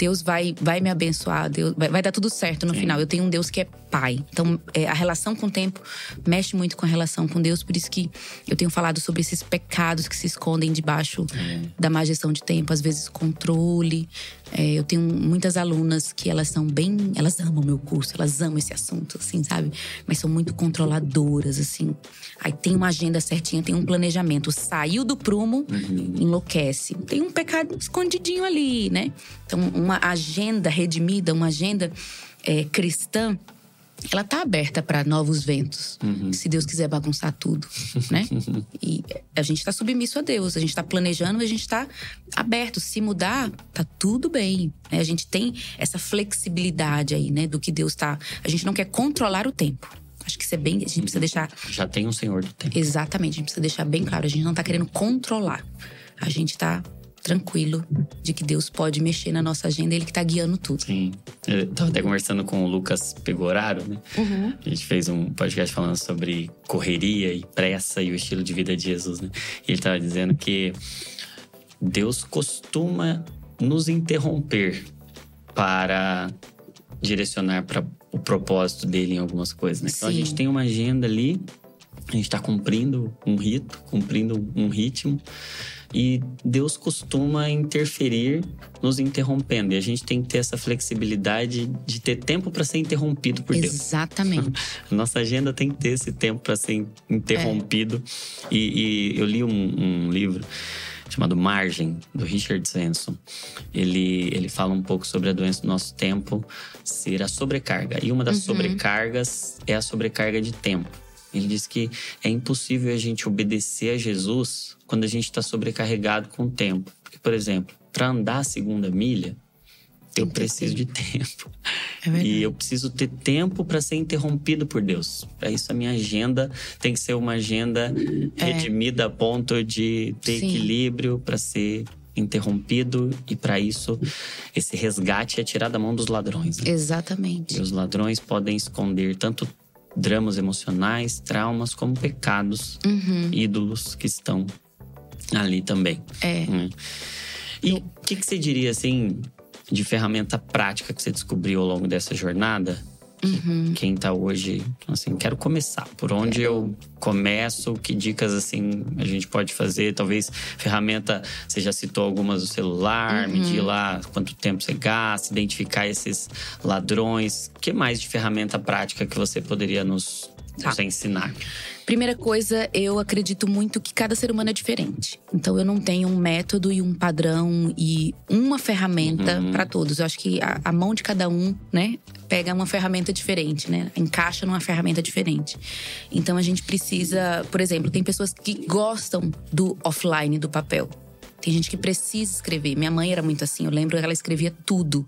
Deus vai, vai me abençoar, Deus vai, vai dar tudo certo no Sim. final. Eu tenho um Deus que é pai. Então, é, a relação com o tempo mexe muito com a relação com Deus, por isso que eu tenho falado sobre esses pecados que se escondem debaixo é. da má gestão de tempo, às vezes controle. É, eu tenho muitas alunas que elas são bem, elas amam o meu curso, elas amam esse assunto, assim, sabe? Mas são muito controladoras, assim. Aí tem uma agenda certinha, tem um planejamento. Saiu do prumo, uhum. enlouquece. Tem um pecado escondidinho ali, né? Então, uma agenda redimida, uma agenda é, cristã, ela tá aberta para novos ventos. Uhum. Se Deus quiser bagunçar tudo, né? e a gente está submisso a Deus, a gente está planejando, a gente está aberto. Se mudar, tá tudo bem. Né? A gente tem essa flexibilidade aí, né? Do que Deus tá. A gente não quer controlar o tempo. Acho que isso é bem. A gente precisa deixar. Já tem um senhor do tempo. Exatamente, a gente precisa deixar bem claro. A gente não tá querendo controlar. A gente tá tranquilo de que Deus pode mexer na nossa agenda, Ele que tá guiando tudo. Sim. Eu tava até conversando com o Lucas Pegoraro, né? Uhum. A gente fez um podcast falando sobre correria e pressa e o estilo de vida de Jesus, né? E ele tava dizendo que Deus costuma nos interromper para direcionar para o propósito dele em algumas coisas, né? Então a gente tem uma agenda ali, a gente está cumprindo um rito, cumprindo um ritmo. E Deus costuma interferir nos interrompendo. E a gente tem que ter essa flexibilidade de ter tempo para ser interrompido por Deus. Exatamente. Nossa agenda tem que ter esse tempo para ser interrompido. É. E, e, eu li um, um livro chamado Margem, do Richard Svensson. Ele, ele fala um pouco sobre a doença do nosso tempo ser a sobrecarga. E uma das uhum. sobrecargas é a sobrecarga de tempo. Ele diz que é impossível a gente obedecer a Jesus quando a gente está sobrecarregado com o tempo. Porque, por exemplo, para andar a segunda milha, eu preciso de tempo. É e eu preciso ter tempo para ser interrompido por Deus. Para isso, a minha agenda tem que ser uma agenda é. redimida a ponto de ter Sim. equilíbrio para ser interrompido e para isso esse resgate é tirar da mão dos ladrões. Né? Exatamente. E os ladrões podem esconder tanto dramas emocionais, traumas, como pecados, uhum. ídolos que estão ali também. É. Hum. E o que, que você diria, assim, de ferramenta prática que você descobriu ao longo dessa jornada Uhum. Quem tá hoje, assim, quero começar. Por onde eu começo? Que dicas, assim, a gente pode fazer? Talvez ferramenta, você já citou algumas do celular, uhum. medir lá quanto tempo você gasta, identificar esses ladrões. O que mais de ferramenta prática que você poderia nos, tá. nos ensinar? Primeira coisa, eu acredito muito que cada ser humano é diferente. Então eu não tenho um método e um padrão e uma ferramenta uhum. para todos. Eu acho que a, a, mão de cada um, né, pega uma ferramenta diferente, né? Encaixa numa ferramenta diferente. Então a gente precisa, por exemplo, tem pessoas que gostam do offline, do papel. Tem gente que precisa escrever. Minha mãe era muito assim. Eu lembro que ela escrevia tudo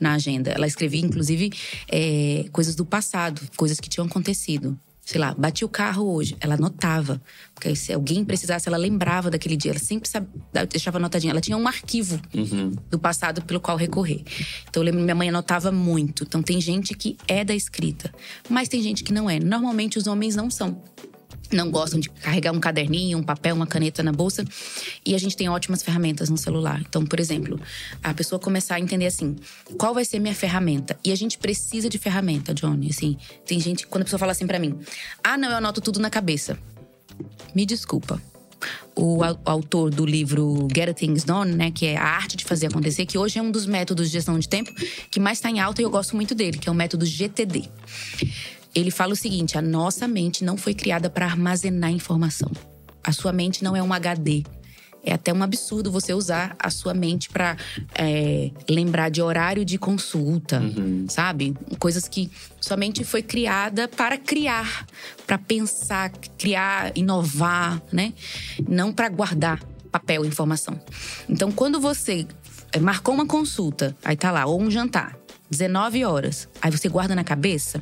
na agenda. Ela escrevia, inclusive, é, coisas do passado, coisas que tinham acontecido sei lá, bati o carro hoje. Ela anotava. Porque se alguém precisasse, ela lembrava daquele dia. Ela sempre sabe, deixava anotadinha. Ela tinha um arquivo uhum. do passado pelo qual recorrer. Então eu lembro minha mãe anotava muito. Então tem gente que é da escrita, mas tem gente que não é. Normalmente os homens não são não gostam de carregar um caderninho, um papel, uma caneta na bolsa. E a gente tem ótimas ferramentas no celular. Então, por exemplo, a pessoa começar a entender assim: qual vai ser minha ferramenta? E a gente precisa de ferramenta, Johnny. Assim, tem gente, quando a pessoa fala assim para mim: ah, não, eu anoto tudo na cabeça. Me desculpa. O autor do livro Get Things Done, né, que é a arte de fazer acontecer, que hoje é um dos métodos de gestão de tempo que mais está em alta e eu gosto muito dele, que é o método GTD ele fala o seguinte: a nossa mente não foi criada para armazenar informação. A sua mente não é um HD. É até um absurdo você usar a sua mente para é, lembrar de horário de consulta, uhum. sabe? Coisas que sua mente foi criada para criar, para pensar, criar, inovar, né? Não para guardar papel, informação. Então, quando você é, marcou uma consulta, aí tá lá, ou um jantar, 19 horas, aí você guarda na cabeça,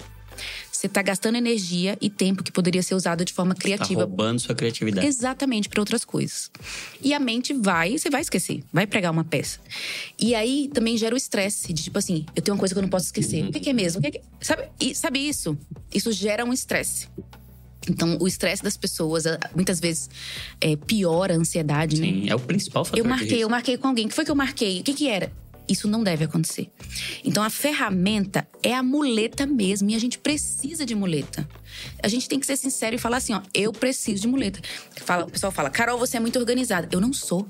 você está gastando energia e tempo que poderia ser usado de forma criativa. Tá roubando sua criatividade. Exatamente, para outras coisas. E a mente vai, você vai esquecer, vai pregar uma peça. E aí também gera o estresse de tipo assim, eu tenho uma coisa que eu não posso esquecer. Uhum. O que é mesmo? O que é que... Sabe, e, sabe isso? Isso gera um estresse. Então, o estresse das pessoas muitas vezes é, piora a ansiedade, Sim, né? é o principal fator. Eu marquei, eu marquei com alguém. O que foi que eu marquei? O que, que era? Isso não deve acontecer. Então a ferramenta é a muleta mesmo e a gente precisa de muleta. A gente tem que ser sincero e falar assim, ó, eu preciso de muleta. Fala, o pessoal fala, Carol, você é muito organizada. Eu não sou.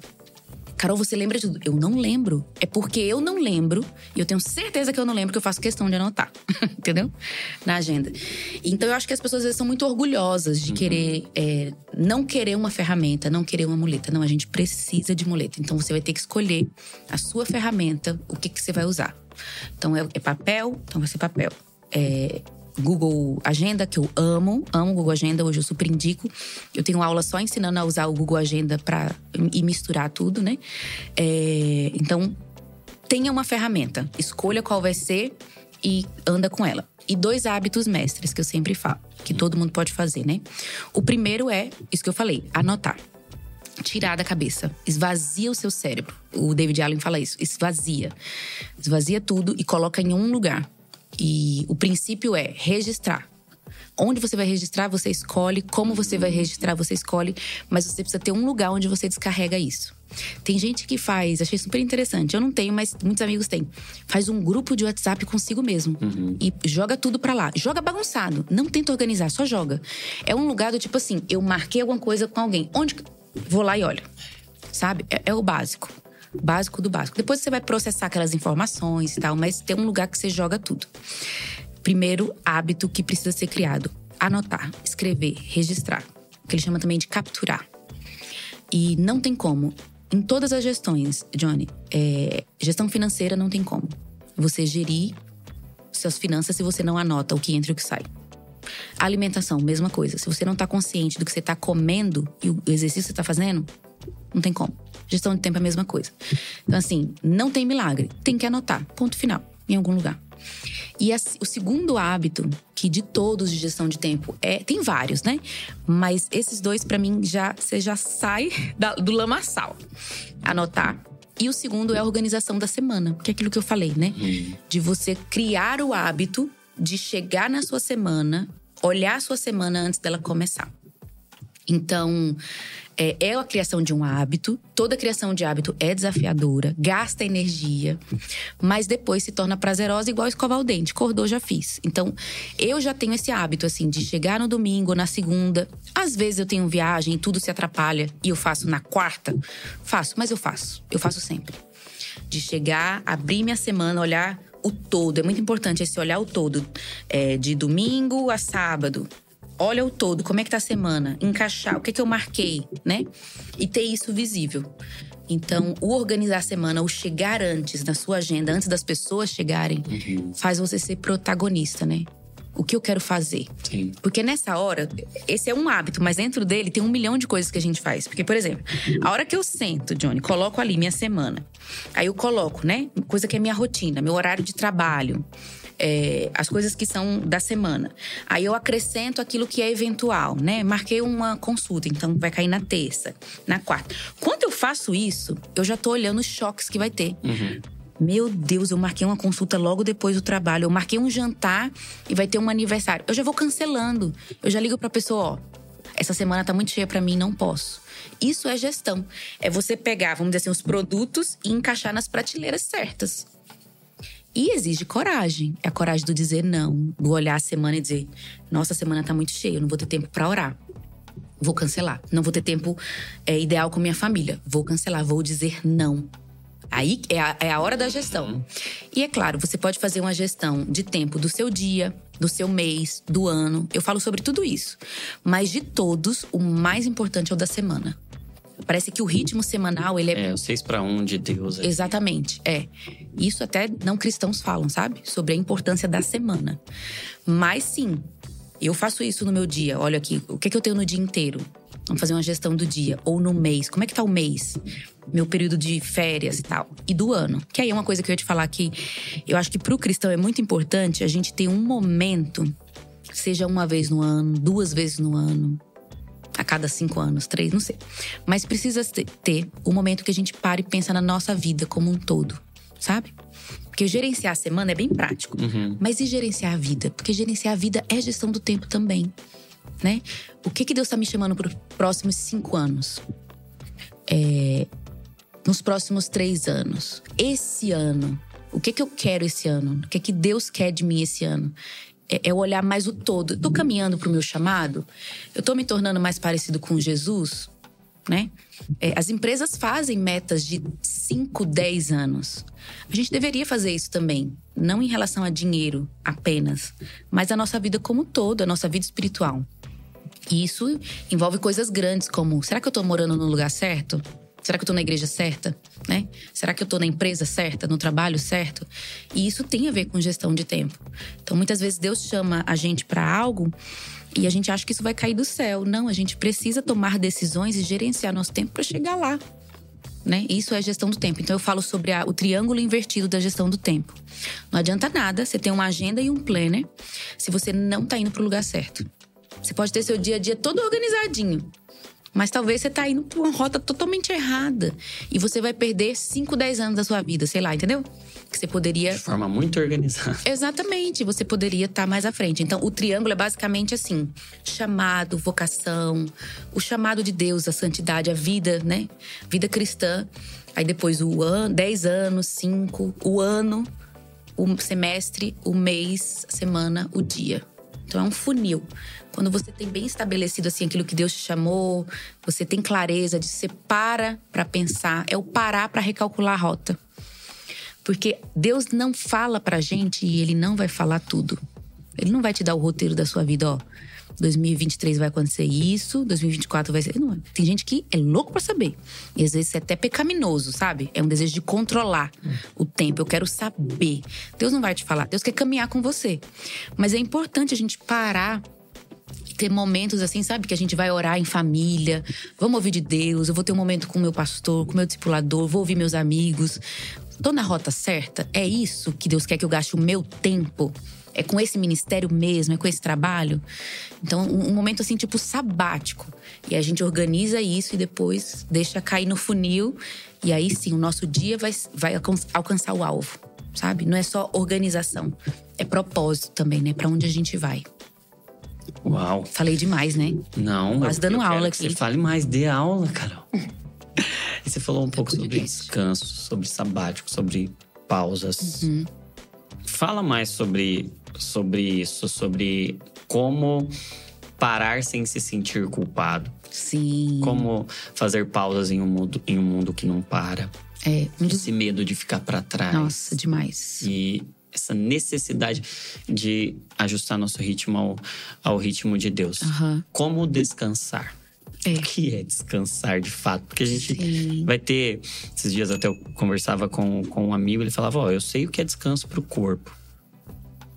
Carol, você lembra de tudo? Eu não lembro. É porque eu não lembro, e eu tenho certeza que eu não lembro, que eu faço questão de anotar. Entendeu? Na agenda. Então eu acho que as pessoas às vezes são muito orgulhosas de uhum. querer. É, não querer uma ferramenta, não querer uma muleta. Não, a gente precisa de muleta. Então você vai ter que escolher a sua ferramenta, o que, que você vai usar. Então é, é papel, então vai ser papel. É, Google Agenda, que eu amo, amo Google Agenda, hoje eu super indico. Eu tenho aula só ensinando a usar o Google Agenda para e misturar tudo, né? É, então, tenha uma ferramenta, escolha qual vai ser e anda com ela. E dois hábitos mestres que eu sempre falo, que todo mundo pode fazer, né? O primeiro é isso que eu falei, anotar. Tirar da cabeça, esvazia o seu cérebro. O David Allen fala isso, esvazia. Esvazia tudo e coloca em um lugar e o princípio é registrar. Onde você vai registrar, você escolhe. Como você vai registrar, você escolhe. Mas você precisa ter um lugar onde você descarrega isso. Tem gente que faz, achei super interessante. Eu não tenho, mas muitos amigos têm. Faz um grupo de WhatsApp consigo mesmo. Uhum. E joga tudo pra lá. Joga bagunçado. Não tenta organizar, só joga. É um lugar do tipo assim: eu marquei alguma coisa com alguém. Onde. Vou lá e olho. Sabe? é, é o básico básico do básico. Depois você vai processar aquelas informações e tal, mas tem um lugar que você joga tudo. Primeiro hábito que precisa ser criado: anotar, escrever, registrar. Que ele chama também de capturar. E não tem como. Em todas as gestões, Johnny, é, gestão financeira não tem como. Você gerir suas finanças se você não anota o que entra e o que sai. alimentação, mesma coisa. Se você não está consciente do que você está comendo e o exercício que você está fazendo, não tem como. Gestão de tempo é a mesma coisa. Então, assim, não tem milagre. Tem que anotar. Ponto final. Em algum lugar. E a, o segundo hábito, que de todos de gestão de tempo, é tem vários, né? Mas esses dois, para mim, já você já sai da, do lamaçal. Anotar. E o segundo é a organização da semana, que é aquilo que eu falei, né? Uhum. De você criar o hábito de chegar na sua semana, olhar a sua semana antes dela começar. Então, é, é a criação de um hábito. Toda criação de hábito é desafiadora, gasta energia, mas depois se torna prazerosa, igual escovar o dente. Acordou, já fiz. Então, eu já tenho esse hábito, assim, de chegar no domingo, na segunda. Às vezes eu tenho viagem, tudo se atrapalha e eu faço na quarta. Faço, mas eu faço. Eu faço sempre. De chegar, abrir minha semana, olhar o todo. É muito importante esse olhar o todo. É, de domingo a sábado olha o todo, como é que tá a semana, encaixar o que, que eu marquei, né? E ter isso visível. Então, o organizar a semana, o chegar antes na sua agenda, antes das pessoas chegarem, uhum. faz você ser protagonista, né? o que eu quero fazer. Sim. Porque nessa hora, esse é um hábito, mas dentro dele tem um milhão de coisas que a gente faz. Porque, por exemplo, a hora que eu sento, Johnny, coloco ali minha semana. Aí eu coloco, né? Coisa que é minha rotina, meu horário de trabalho. É, as coisas que são da semana. Aí eu acrescento aquilo que é eventual, né? Marquei uma consulta, então vai cair na terça, na quarta. Quando eu faço isso, eu já tô olhando os choques que vai ter. Uhum. Meu Deus, eu marquei uma consulta logo depois do trabalho. Eu marquei um jantar e vai ter um aniversário. Eu já vou cancelando. Eu já ligo pra pessoa, ó. Essa semana tá muito cheia para mim, não posso. Isso é gestão. É você pegar, vamos dizer assim, os produtos e encaixar nas prateleiras certas. E exige coragem. É a coragem do dizer não, do olhar a semana e dizer: nossa, a semana tá muito cheia, eu não vou ter tempo para orar. Vou cancelar. Não vou ter tempo é, ideal com minha família. Vou cancelar, vou dizer não. Aí é a, é a hora da gestão. E é claro, você pode fazer uma gestão de tempo do seu dia, do seu mês, do ano. Eu falo sobre tudo isso. Mas de todos, o mais importante é o da semana. Parece que o ritmo semanal, ele é. É, o seis para um de Deus. É. Exatamente, é. Isso até não cristãos falam, sabe? Sobre a importância da semana. Mas sim, eu faço isso no meu dia. Olha aqui, o que, é que eu tenho no dia inteiro? Vamos fazer uma gestão do dia. Ou no mês. Como é que tá o mês? Meu período de férias e tal. E do ano. Que aí é uma coisa que eu ia te falar que eu acho que pro cristão é muito importante a gente ter um momento, seja uma vez no ano, duas vezes no ano, a cada cinco anos, três, não sei. Mas precisa ter o um momento que a gente para e pensa na nossa vida como um todo, sabe? Porque gerenciar a semana é bem prático. Uhum. Mas e gerenciar a vida? Porque gerenciar a vida é gestão do tempo também, né? O que, que Deus está me chamando para os próximos cinco anos? É, nos próximos três anos? Esse ano? O que, que eu quero esse ano? O que, que Deus quer de mim esse ano? É, é olhar mais o todo. Estou caminhando para o meu chamado? Eu estou me tornando mais parecido com Jesus? Né? É, as empresas fazem metas de 5, 10 anos. A gente deveria fazer isso também. Não em relação a dinheiro apenas, mas a nossa vida como um todo, a nossa vida espiritual. E isso envolve coisas grandes como: será que eu estou morando no lugar certo? Será que eu estou na igreja certa? Né? Será que eu estou na empresa certa, no trabalho certo? E isso tem a ver com gestão de tempo. Então, muitas vezes Deus chama a gente para algo e a gente acha que isso vai cair do céu. Não, a gente precisa tomar decisões e gerenciar nosso tempo para chegar lá. Né? Isso é gestão do tempo. Então eu falo sobre a, o triângulo invertido da gestão do tempo. Não adianta nada você ter uma agenda e um planner se você não está indo para o lugar certo. Você pode ter seu dia a dia todo organizadinho, mas talvez você está indo por uma rota totalmente errada. E você vai perder 5, 10 anos da sua vida, sei lá, entendeu? Que você poderia. De forma muito organizada. Exatamente, você poderia estar tá mais à frente. Então, o triângulo é basicamente assim: chamado, vocação, o chamado de Deus, a santidade, a vida, né? Vida cristã. Aí depois o ano, 10 anos, 5, o ano, o semestre, o mês, a semana, o dia. Então é um funil. Quando você tem bem estabelecido assim aquilo que Deus te chamou, você tem clareza de você para para pensar, é o parar para recalcular a rota. Porque Deus não fala pra gente e ele não vai falar tudo. Ele não vai te dar o roteiro da sua vida, ó. 2023 vai acontecer isso, 2024 vai ser. Não, tem gente que é louco para saber. E às vezes é até pecaminoso, sabe? É um desejo de controlar o tempo. Eu quero saber. Deus não vai te falar. Deus quer caminhar com você. Mas é importante a gente parar ter momentos assim, sabe? Que a gente vai orar em família, vamos ouvir de Deus, eu vou ter um momento com o meu pastor, com o meu discipulador, vou ouvir meus amigos. Tô na rota certa? É isso que Deus quer que eu gaste o meu tempo? É com esse ministério mesmo, é com esse trabalho? Então, um, momento assim, tipo sabático. E a gente organiza isso e depois deixa cair no funil. E aí sim, o nosso dia vai, vai alcançar o alvo, sabe? Não é só organização, é propósito também, né? Para onde a gente vai. Uau. Falei demais, né? Não, Quase dando aula aqui. Você fale mais, dê aula, Carol. você falou um pouco sobre descanso, sobre sabático, sobre pausas. Uhum. Fala mais sobre, sobre isso, sobre como parar sem se sentir culpado. Sim. Como fazer pausas em um mundo, em um mundo que não para. É, um dos... Esse medo de ficar para trás. Nossa, demais. E essa necessidade de ajustar nosso ritmo ao, ao ritmo de Deus. Uhum. Como descansar? É. O que é descansar de fato? Porque a gente Sim. vai ter. Esses dias até eu conversava com, com um amigo, ele falava: Ó, oh, eu sei o que é descanso para o corpo.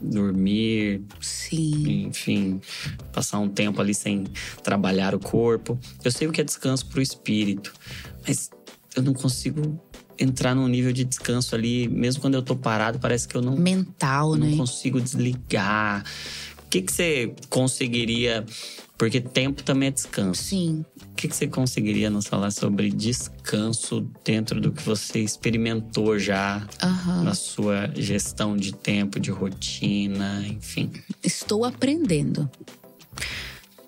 Dormir. Sim. Enfim, passar um tempo ali sem trabalhar o corpo. Eu sei o que é descanso para o espírito, mas eu não consigo entrar num nível de descanso ali, mesmo quando eu tô parado, parece que eu não. Mental, eu né? Não consigo desligar. O que, que você conseguiria. Porque tempo também é descanso. Sim. O que, que você conseguiria nos falar sobre descanso dentro do que você experimentou já Aham. na sua gestão de tempo, de rotina, enfim? Estou aprendendo.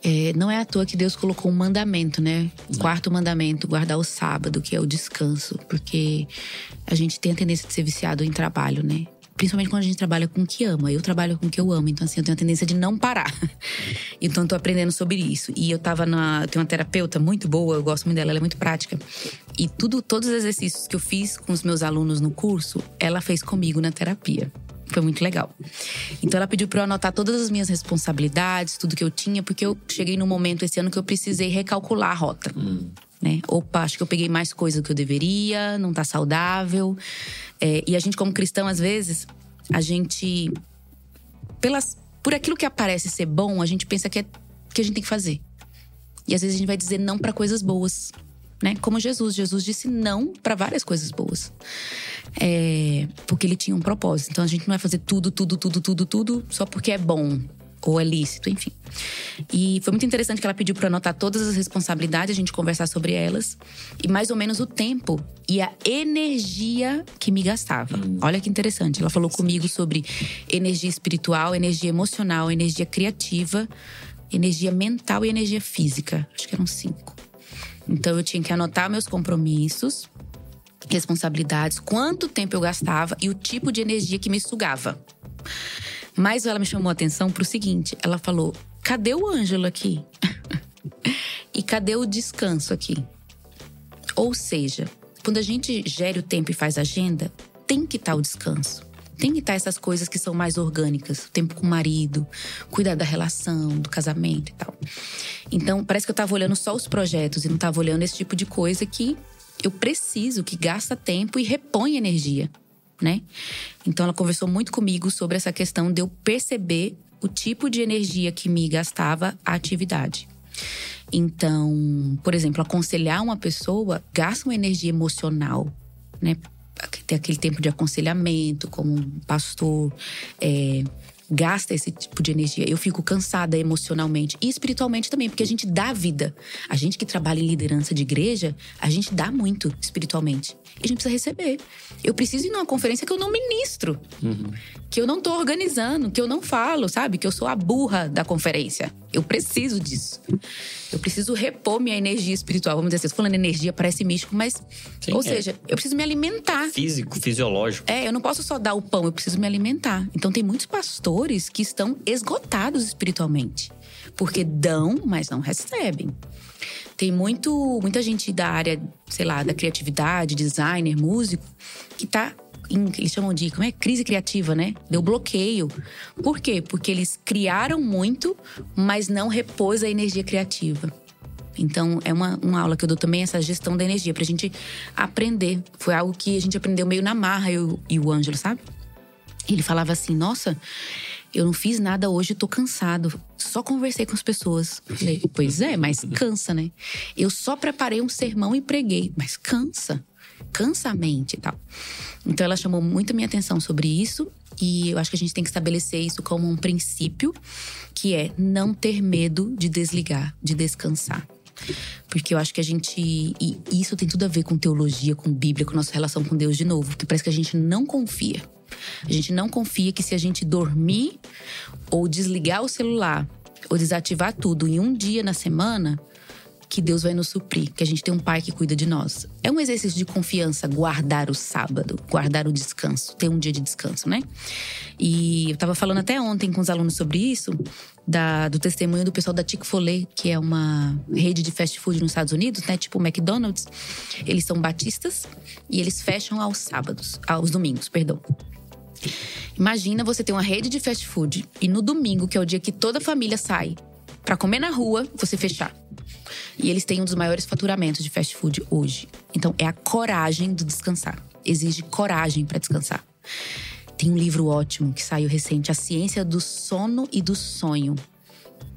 É, não é à toa que Deus colocou um mandamento, né? Um quarto mandamento, guardar o sábado, que é o descanso. Porque a gente tem a tendência de ser viciado em trabalho, né? Principalmente quando a gente trabalha com o que ama. Eu trabalho com o que eu amo, então assim, eu tenho a tendência de não parar. Então eu tô aprendendo sobre isso. E eu tava na. Tenho uma terapeuta muito boa, eu gosto muito dela, ela é muito prática. E tudo, todos os exercícios que eu fiz com os meus alunos no curso, ela fez comigo na terapia. Foi muito legal. Então ela pediu para eu anotar todas as minhas responsabilidades, tudo que eu tinha, porque eu cheguei num momento esse ano que eu precisei recalcular a rota. Né? Opa, acho que eu peguei mais coisa do que eu deveria, não tá saudável. É, e a gente, como cristão, às vezes, a gente. Pelas, por aquilo que aparece ser bom, a gente pensa que é que a gente tem que fazer. E às vezes a gente vai dizer não para coisas boas. Né? Como Jesus. Jesus disse não para várias coisas boas. É, porque ele tinha um propósito. Então a gente não vai fazer tudo, tudo, tudo, tudo, tudo só porque é bom ou é lícito, enfim. E foi muito interessante que ela pediu para anotar todas as responsabilidades, a gente conversar sobre elas e mais ou menos o tempo e a energia que me gastava. Olha que interessante. Ela falou comigo sobre energia espiritual, energia emocional, energia criativa, energia mental e energia física. Acho que eram cinco. Então eu tinha que anotar meus compromissos, responsabilidades, quanto tempo eu gastava e o tipo de energia que me sugava. Mas ela me chamou a atenção pro seguinte: ela falou, cadê o Ângelo aqui? e cadê o descanso aqui? Ou seja, quando a gente gere o tempo e faz agenda, tem que estar o descanso. Tem que estar essas coisas que são mais orgânicas. O tempo com o marido, cuidar da relação, do casamento e tal. Então, parece que eu tava olhando só os projetos e não tava olhando esse tipo de coisa que eu preciso, que gasta tempo e repõe energia, né? Então, ela conversou muito comigo sobre essa questão de eu perceber o tipo de energia que me gastava a atividade. Então, por exemplo, aconselhar uma pessoa gasta uma energia emocional, né? Ter aquele tempo de aconselhamento, como um pastor é, gasta esse tipo de energia. Eu fico cansada emocionalmente e espiritualmente também, porque a gente dá vida. A gente que trabalha em liderança de igreja, a gente dá muito espiritualmente. E a gente precisa receber. Eu preciso ir numa conferência que eu não ministro, que eu não tô organizando, que eu não falo, sabe? Que eu sou a burra da conferência. Eu preciso disso. Eu preciso repor minha energia espiritual. Vamos dizer assim, falando energia parece místico, mas. Sim, ou é. seja, eu preciso me alimentar. Físico, fisiológico. É, eu não posso só dar o pão, eu preciso me alimentar. Então tem muitos pastores que estão esgotados espiritualmente. Porque dão, mas não recebem. Tem muito, muita gente da área, sei lá, da criatividade, designer, músico, que tá eles chamam de, como é? Crise criativa, né? Deu bloqueio. Por quê? Porque eles criaram muito, mas não repôs a energia criativa. Então, é uma, uma aula que eu dou também, essa gestão da energia, pra gente aprender. Foi algo que a gente aprendeu meio na marra, eu e o Ângelo, sabe? Ele falava assim: Nossa, eu não fiz nada hoje, tô cansado. Só conversei com as pessoas. Falei, pois é, mas cansa, né? Eu só preparei um sermão e preguei, mas cansa. Cansa a mente e tal. Então ela chamou muito minha atenção sobre isso. E eu acho que a gente tem que estabelecer isso como um princípio, que é não ter medo de desligar, de descansar. Porque eu acho que a gente. E isso tem tudo a ver com teologia, com Bíblia, com nossa relação com Deus de novo. Porque parece que a gente não confia. A gente não confia que se a gente dormir ou desligar o celular ou desativar tudo em um dia na semana, que Deus vai nos suprir, que a gente tem um pai que cuida de nós. É um exercício de confiança guardar o sábado, guardar o descanso, ter um dia de descanso, né? E eu tava falando até ontem com os alunos sobre isso, da, do testemunho do pessoal da Chick-fil-A, que é uma rede de fast food nos Estados Unidos, né? Tipo o McDonald's. Eles são batistas e eles fecham aos sábados, aos domingos, perdão. Imagina você ter uma rede de fast food e no domingo, que é o dia que toda a família sai para comer na rua, você fechar. E eles têm um dos maiores faturamentos de fast food hoje. Então é a coragem do descansar. Exige coragem para descansar. Tem um livro ótimo que saiu recente, A Ciência do Sono e do Sonho.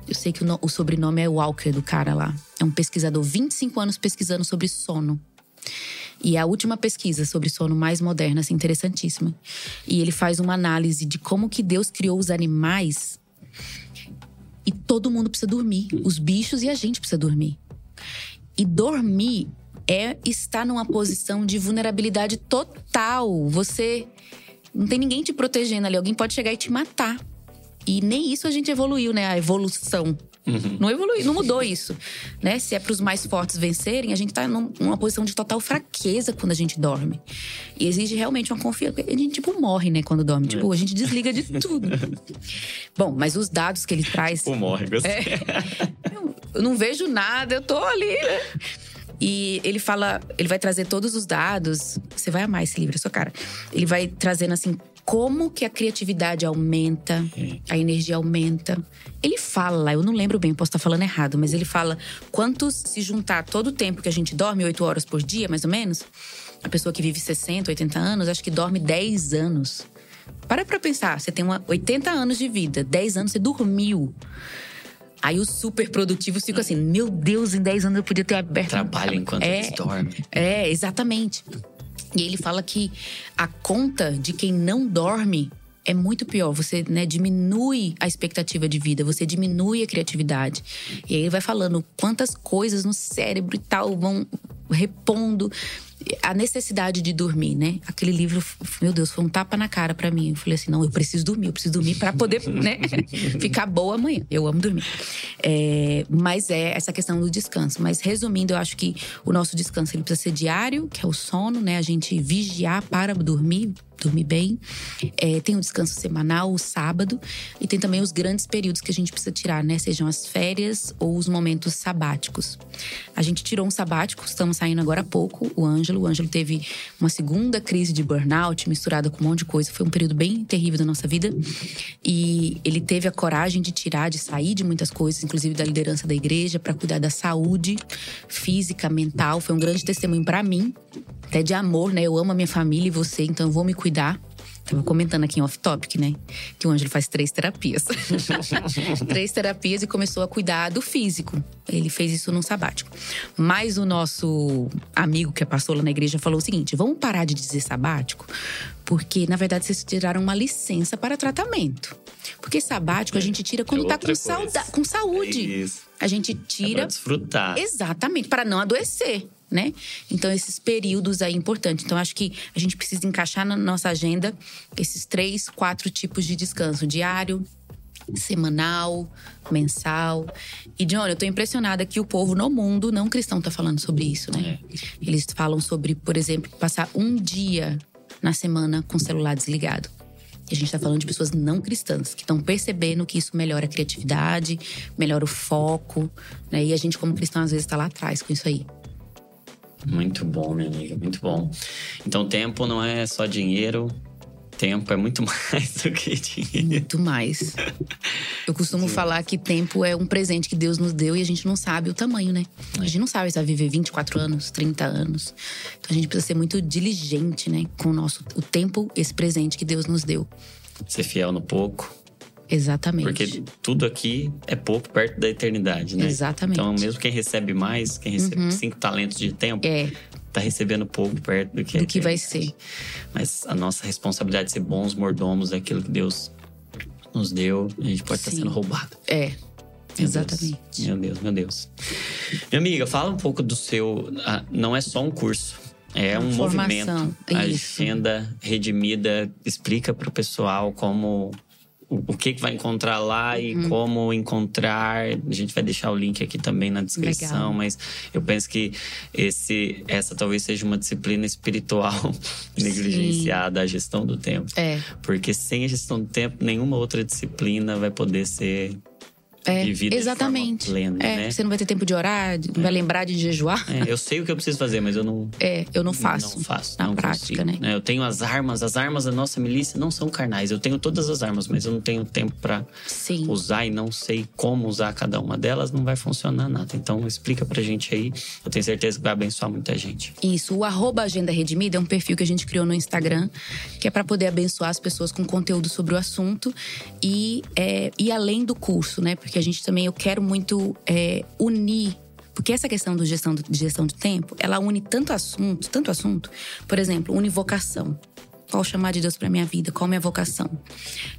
Eu sei que o, no, o sobrenome é Walker do cara lá. É um pesquisador, 25 anos pesquisando sobre sono. E é a última pesquisa sobre sono mais moderna, assim, interessantíssima. E ele faz uma análise de como que Deus criou os animais. E todo mundo precisa dormir. Os bichos e a gente precisa dormir. E dormir é estar numa posição de vulnerabilidade total. Você não tem ninguém te protegendo ali. Alguém pode chegar e te matar. E nem isso a gente evoluiu, né? A evolução. Uhum. Não evoluiu, não mudou isso, né? Se é para os mais fortes vencerem, a gente tá numa posição de total fraqueza quando a gente dorme. E exige realmente uma confiança. A gente tipo morre, né, quando dorme. Tipo, a gente desliga de tudo. Bom, mas os dados que ele traz. Tipo, morre, gostei. É, eu não vejo nada, eu tô ali, né? E ele fala, ele vai trazer todos os dados. Você vai amar esse livro, é sua cara. Ele vai trazendo assim como que a criatividade aumenta, a energia aumenta. Ele fala, eu não lembro bem, posso estar falando errado, mas ele fala quantos se juntar todo o tempo que a gente dorme, oito horas por dia, mais ou menos. A pessoa que vive 60, 80 anos, acho que dorme 10 anos. Para pra pensar, você tem uma 80 anos de vida, 10 anos você dormiu. Aí os super produtivos ficam assim: meu Deus, em 10 anos eu podia ter aberto. Trabalha enquanto é, eles dormem. É, exatamente. E ele fala que a conta de quem não dorme é muito pior. Você né, diminui a expectativa de vida, você diminui a criatividade. E aí ele vai falando quantas coisas no cérebro e tal vão repondo a necessidade de dormir, né? Aquele livro, meu Deus, foi um tapa na cara para mim. Eu falei assim, não, eu preciso dormir, eu preciso dormir para poder, né, ficar boa amanhã. Eu amo dormir. É, mas é essa questão do descanso. Mas resumindo, eu acho que o nosso descanso ele precisa ser diário, que é o sono, né? A gente vigiar para dormir, dormir bem. É, tem o descanso semanal, o sábado. E tem também os grandes períodos que a gente precisa tirar, né? Sejam as férias ou os momentos sabáticos. A gente tirou um sabático, estamos saindo agora há pouco, o Ângelo. O Ângelo teve uma segunda crise de burnout misturada com um monte de coisa. Foi um período bem terrível da nossa vida. E ele teve a coragem de tirar, de sair de muitas coisas, inclusive da liderança da igreja, para cuidar da saúde física, mental. Foi um grande testemunho para mim, até de amor, né? Eu amo a minha família e você, então eu vou me cuidar. Tava comentando aqui em off-topic, né? Que o Ângelo faz três terapias. três terapias e começou a cuidar do físico. Ele fez isso num sabático. Mas o nosso amigo que passou lá na igreja falou o seguinte: vamos parar de dizer sabático, porque na verdade vocês tiraram uma licença para tratamento. Porque sabático a gente tira quando é tá com, sauda com saúde. É isso. A gente tira. É pra desfrutar. Exatamente, para não adoecer né? Então, esses períodos aí importantes. Então, acho que a gente precisa encaixar na nossa agenda esses três, quatro tipos de descanso: diário, semanal, mensal. E, John, eu tô impressionada que o povo no mundo não cristão tá falando sobre isso, né? É. Eles falam sobre, por exemplo, passar um dia na semana com o celular desligado. E a gente está falando de pessoas não cristãs, que estão percebendo que isso melhora a criatividade, melhora o foco, né? E a gente, como cristão, às vezes está lá atrás com isso aí. Muito bom, minha amiga, muito bom. Então, tempo não é só dinheiro, tempo é muito mais do que dinheiro. Muito mais. Eu costumo Sim. falar que tempo é um presente que Deus nos deu e a gente não sabe o tamanho, né? A gente não sabe se vai viver 24 anos, 30 anos. Então a gente precisa ser muito diligente, né? Com o nosso o tempo, esse presente que Deus nos deu. Ser fiel no pouco, Exatamente. Porque tudo aqui é pouco perto da eternidade, né? Exatamente. Então, mesmo quem recebe mais, quem recebe uhum. cinco talentos de tempo, é. Tá recebendo pouco perto do que, do que vai ser. Mas a nossa responsabilidade de ser bons mordomos daquilo que Deus nos deu, a gente pode estar sendo roubado. É. Meu Exatamente. Deus. Meu Deus, meu Deus. Minha amiga, fala um pouco do seu. Ah, não é só um curso. É um Formação. movimento. A agenda redimida. Explica para o pessoal como o que, que vai encontrar lá e uhum. como encontrar. A gente vai deixar o link aqui também na descrição, Legal. mas eu penso que esse, essa talvez seja uma disciplina espiritual negligenciada, a gestão do tempo. É. Porque sem a gestão do tempo, nenhuma outra disciplina vai poder ser É, vivida exatamente. de plena, é, né? Você não vai ter tempo de orar, não vai lembrar de jejuar. É, eu sei o que eu preciso fazer, mas eu não. É, eu não faço. Não faço. Na não prática, consigo, né? Eu tenho as armas, as armas da nossa milícia não são carnais. Eu tenho todas as armas, mas eu não tenho tempo para usar e não sei como usar cada uma delas, não vai funcionar nada. Então explica pra gente aí. Eu tenho certeza que vai abençoar muita gente. Isso, o arroba Agenda Redimida é um perfil que a gente criou no Instagram, que é para poder abençoar as pessoas com conteúdo sobre o assunto e, é, e além do curso, né? Porque a gente também, eu quero muito é, unir. Porque essa questão do gestão, de gestão de tempo, ela une tanto assunto, tanto assunto. Por exemplo, une vocação. Qual chamar de Deus para minha vida? Qual minha vocação?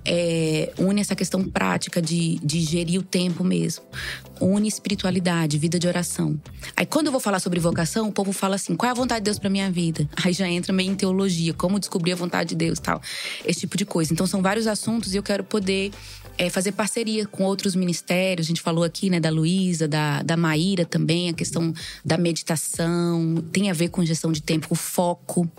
É, une essa questão prática de, de gerir o tempo mesmo. Une espiritualidade, vida de oração. Aí quando eu vou falar sobre vocação, o povo fala assim: qual é a vontade de Deus para minha vida? Aí já entra meio em teologia, como descobrir a vontade de Deus tal. Esse tipo de coisa. Então são vários assuntos e eu quero poder é, fazer parceria com outros ministérios. A gente falou aqui, né, da Luísa, da, da Maíra também, a questão da meditação, tem a ver com gestão de tempo, foco,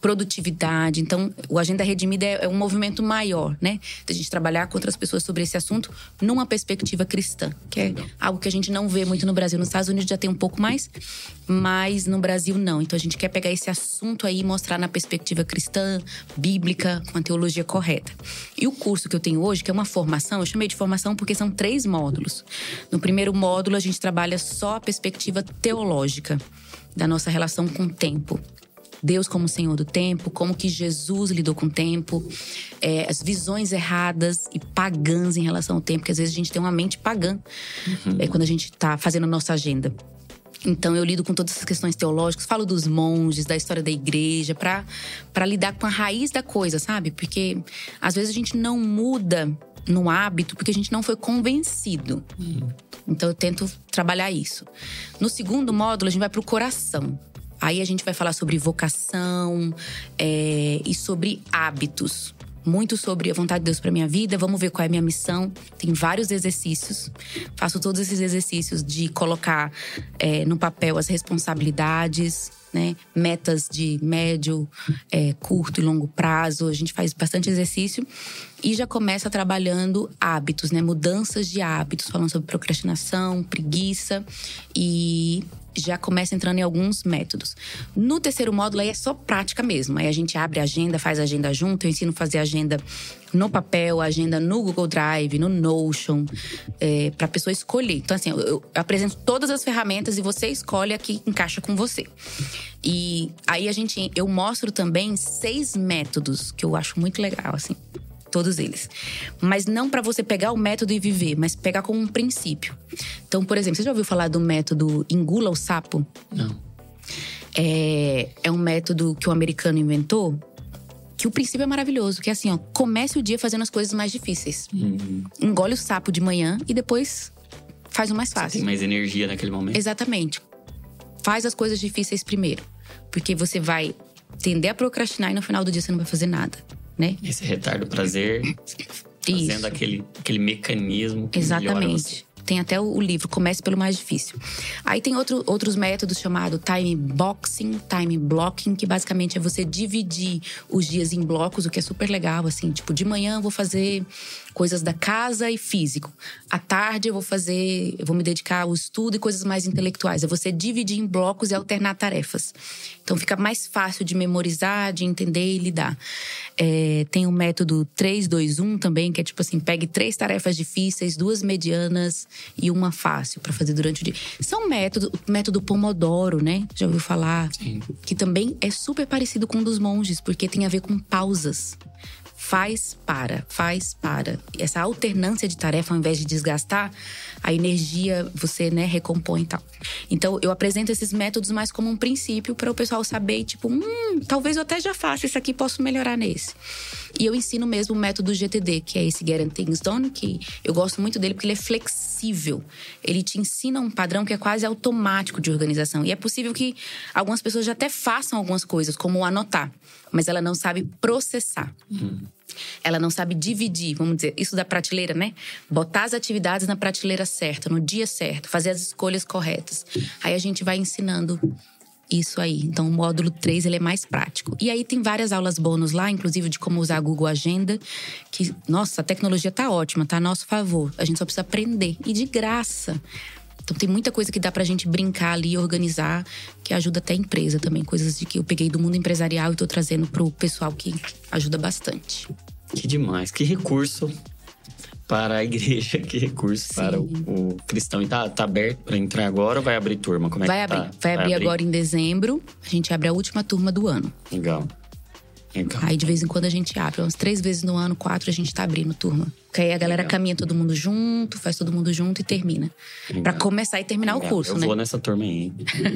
produtividade. Então, o Agenda Redimida é, é um movimento maior, né? De a gente trabalhar com outras pessoas sobre esse assunto numa perspectiva cristã, que é algo que a gente não vê muito no Brasil. Nos Estados Unidos já tem um pouco mais, mas no Brasil não. Então, a gente quer pegar esse assunto aí e mostrar na perspectiva cristã, bíblica, com a teologia correta. E o curso que eu tenho hoje, que é uma formação, eu chamei de formação porque são três módulos. No primeiro módulo, a gente trabalha só a perspectiva teológica da nossa relação com o tempo. Deus como Senhor do tempo, como que Jesus lidou com o tempo, é, as visões erradas e pagãs em relação ao tempo, porque às vezes a gente tem uma mente pagã é, quando a gente está fazendo a nossa agenda. Então eu lido com todas essas questões teológicas, falo dos monges, da história da igreja, para lidar com a raiz da coisa, sabe? Porque às vezes a gente não muda no hábito porque a gente não foi convencido. Então eu tento trabalhar isso. No segundo módulo, a gente vai para o coração. Aí a gente vai falar sobre vocação é, e sobre hábitos. Muito sobre a vontade de Deus para minha vida. Vamos ver qual é a minha missão. Tem vários exercícios. Faço todos esses exercícios de colocar é, no papel as responsabilidades, né? Metas de médio, é, curto e longo prazo. A gente faz bastante exercício e já começa trabalhando hábitos, né? Mudanças de hábitos, falando sobre procrastinação, preguiça e já começa entrando em alguns métodos. No terceiro módulo aí é só prática mesmo. Aí a gente abre a agenda, faz a agenda junto, eu ensino a fazer agenda no papel, agenda no Google Drive, no Notion, é, para a pessoa escolher. Então, assim, eu, eu apresento todas as ferramentas e você escolhe a que encaixa com você. E aí a gente, eu mostro também seis métodos que eu acho muito legal, assim todos eles. Mas não para você pegar o método e viver, mas pegar como um princípio. Então, por exemplo, você já ouviu falar do método engula o sapo? Não. É, é um método que o americano inventou. Que o princípio é maravilhoso, que é assim, ó, comece o dia fazendo as coisas mais difíceis. Uhum. Engole o sapo de manhã e depois faz o mais Você fácil. tem mais energia naquele momento. Exatamente. Faz as coisas difíceis primeiro. Porque você vai tender a procrastinar e no final do dia você não vai fazer nada, né? Esse retardo prazer, fazendo Isso. aquele, aquele mecanismo que. Exatamente. Tem até o livro, comece pelo mais difícil. Aí tem outro, outros métodos chamado time boxing, time blocking, que basicamente é você dividir os dias em blocos, o que é super legal, assim, tipo, de manhã eu vou fazer coisas da casa e físico. À tarde eu vou fazer, eu vou me dedicar ao estudo e coisas mais intelectuais. É você dividir em blocos e alternar tarefas. Então fica mais fácil de memorizar, de entender e lidar. É, tem o método 321 também, que é tipo assim, pegue três tarefas difíceis, duas medianas e uma fácil para fazer durante o dia. São métodos, o método Pomodoro, né? Já ouviu falar? Sim. Que também é super parecido com o dos monges, porque tem a ver com pausas. Faz para, faz para. Essa alternância de tarefa, ao invés de desgastar, a energia você né, recompõe e tal. Então, eu apresento esses métodos mais como um princípio para o pessoal saber, tipo, hum, talvez eu até já faça isso aqui, posso melhorar nesse. E eu ensino mesmo o método GTD, que é esse Getting Things Done, que eu gosto muito dele porque ele é flexível. Ele te ensina um padrão que é quase automático de organização. E é possível que algumas pessoas já até façam algumas coisas, como anotar, mas ela não sabe processar. Ela não sabe dividir, vamos dizer, isso da prateleira, né? Botar as atividades na prateleira certa, no dia certo, fazer as escolhas corretas. Aí a gente vai ensinando Isso aí. Então, o módulo 3 ele é mais prático. E aí tem várias aulas bônus lá, inclusive de como usar a Google Agenda, que, nossa, a tecnologia tá ótima, tá a nosso favor. A gente só precisa aprender. E de graça. Então tem muita coisa que dá pra gente brincar ali, organizar, que ajuda até a empresa também. Coisas de que eu peguei do mundo empresarial e tô trazendo pro pessoal que ajuda bastante. Que demais, que recurso para a igreja, que recurso Sim. para o, o, cristão. E tá, tá aberto para entrar agora ou vai abrir turma? Como é vai que abrir. Tá? Vai, vai abrir, abrir agora em dezembro. A gente abre a última turma do ano. Legal. Legal. Aí de vez em quando a gente abre. Umas três vezes no ano, quatro, a gente tá abrindo turma. Porque aí a galera Legal. caminha todo mundo junto, faz todo mundo junto e termina. para começar e terminar Legal. o curso, eu né? Eu vou nessa turma aí.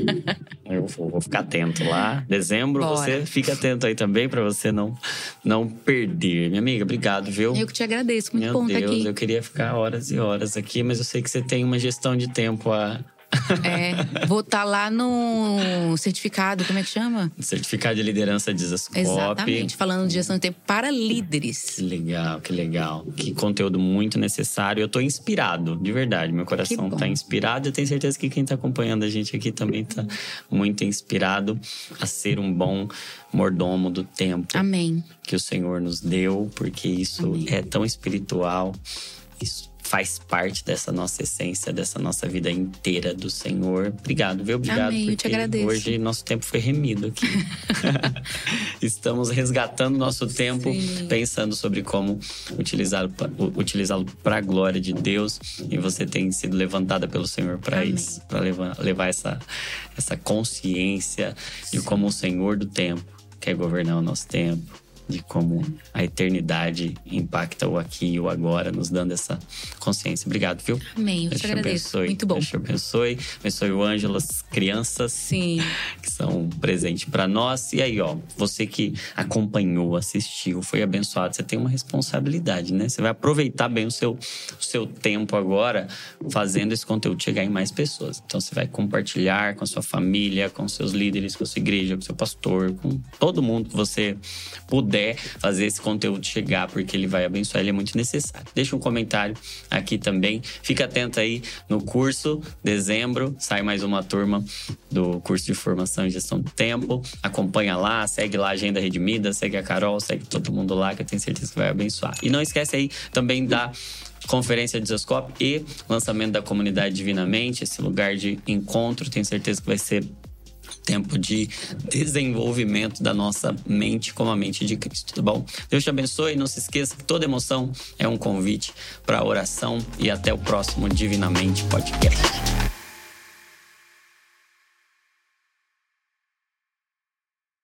eu vou, vou, ficar atento lá. Dezembro, Bora. você fica atento aí também para você não, não perder. Minha amiga, obrigado, viu? Eu que te agradeço. Muito Meu bom Deus, estar aqui. Eu queria ficar horas e horas aqui, mas eu sei que você tem uma gestão de tempo a é, vou estar tá lá no certificado, como é que chama? Certificado de liderança de Zascope. Exatamente, falando de gestão de tempo para líderes. Que legal, que legal. Que conteúdo muito necessário. Eu estou inspirado, de verdade. Meu coração está inspirado. Eu tenho certeza que quem está acompanhando a gente aqui também está muito inspirado a ser um bom mordomo do tempo. Amém. Que o Senhor nos deu, porque isso Amém. é tão espiritual. Isso faz parte dessa nossa essência, dessa nossa vida inteira do Senhor. Obrigado, viu? Obrigado. Amém, eu te agradeço. Hoje nosso tempo foi remido aqui. Estamos resgatando nosso tempo, Sim. pensando sobre como utilizá-lo utilizá para a glória de Deus. E você tem sido levantada pelo Senhor para isso, para levar, levar essa, essa consciência Sim. de como o Senhor do tempo quer governar o nosso tempo de como a eternidade impacta o aqui e o agora, nos dando essa consciência. Obrigado, viu? Amém. Eu Deus te agradeço. Abençoe. Muito bom. Deus te abençoe. Abençoe o Ângelo, as crianças Sim. que são um presente para nós. E aí, ó, você que acompanhou, assistiu, foi abençoado, você tem uma responsabilidade, né? Você vai aproveitar bem o seu, o seu tempo agora fazendo esse conteúdo chegar em mais pessoas. Então, você vai compartilhar com a sua família, com seus líderes, com a sua igreja, com o seu pastor, com todo mundo que você puder fazer esse conteúdo chegar, porque ele vai abençoar, ele é muito necessário. Deixa um comentário aqui também. Fica atento aí no curso, dezembro, sai mais uma turma do curso de formação e gestão do tempo. Acompanha lá, segue lá a Agenda Redimida, segue a Carol, segue todo mundo lá, que eu tenho certeza que vai abençoar. E não esquece aí também da conferência de Zascope e lançamento da comunidade Divinamente, esse lugar de encontro. Tenho certeza que vai ser tempo de desenvolvimento da nossa mente como a mente de Cristo, tá bom? Deus te abençoe. Não se esqueça que toda emoção é um convite para oração e até o próximo Divinamente Podcast.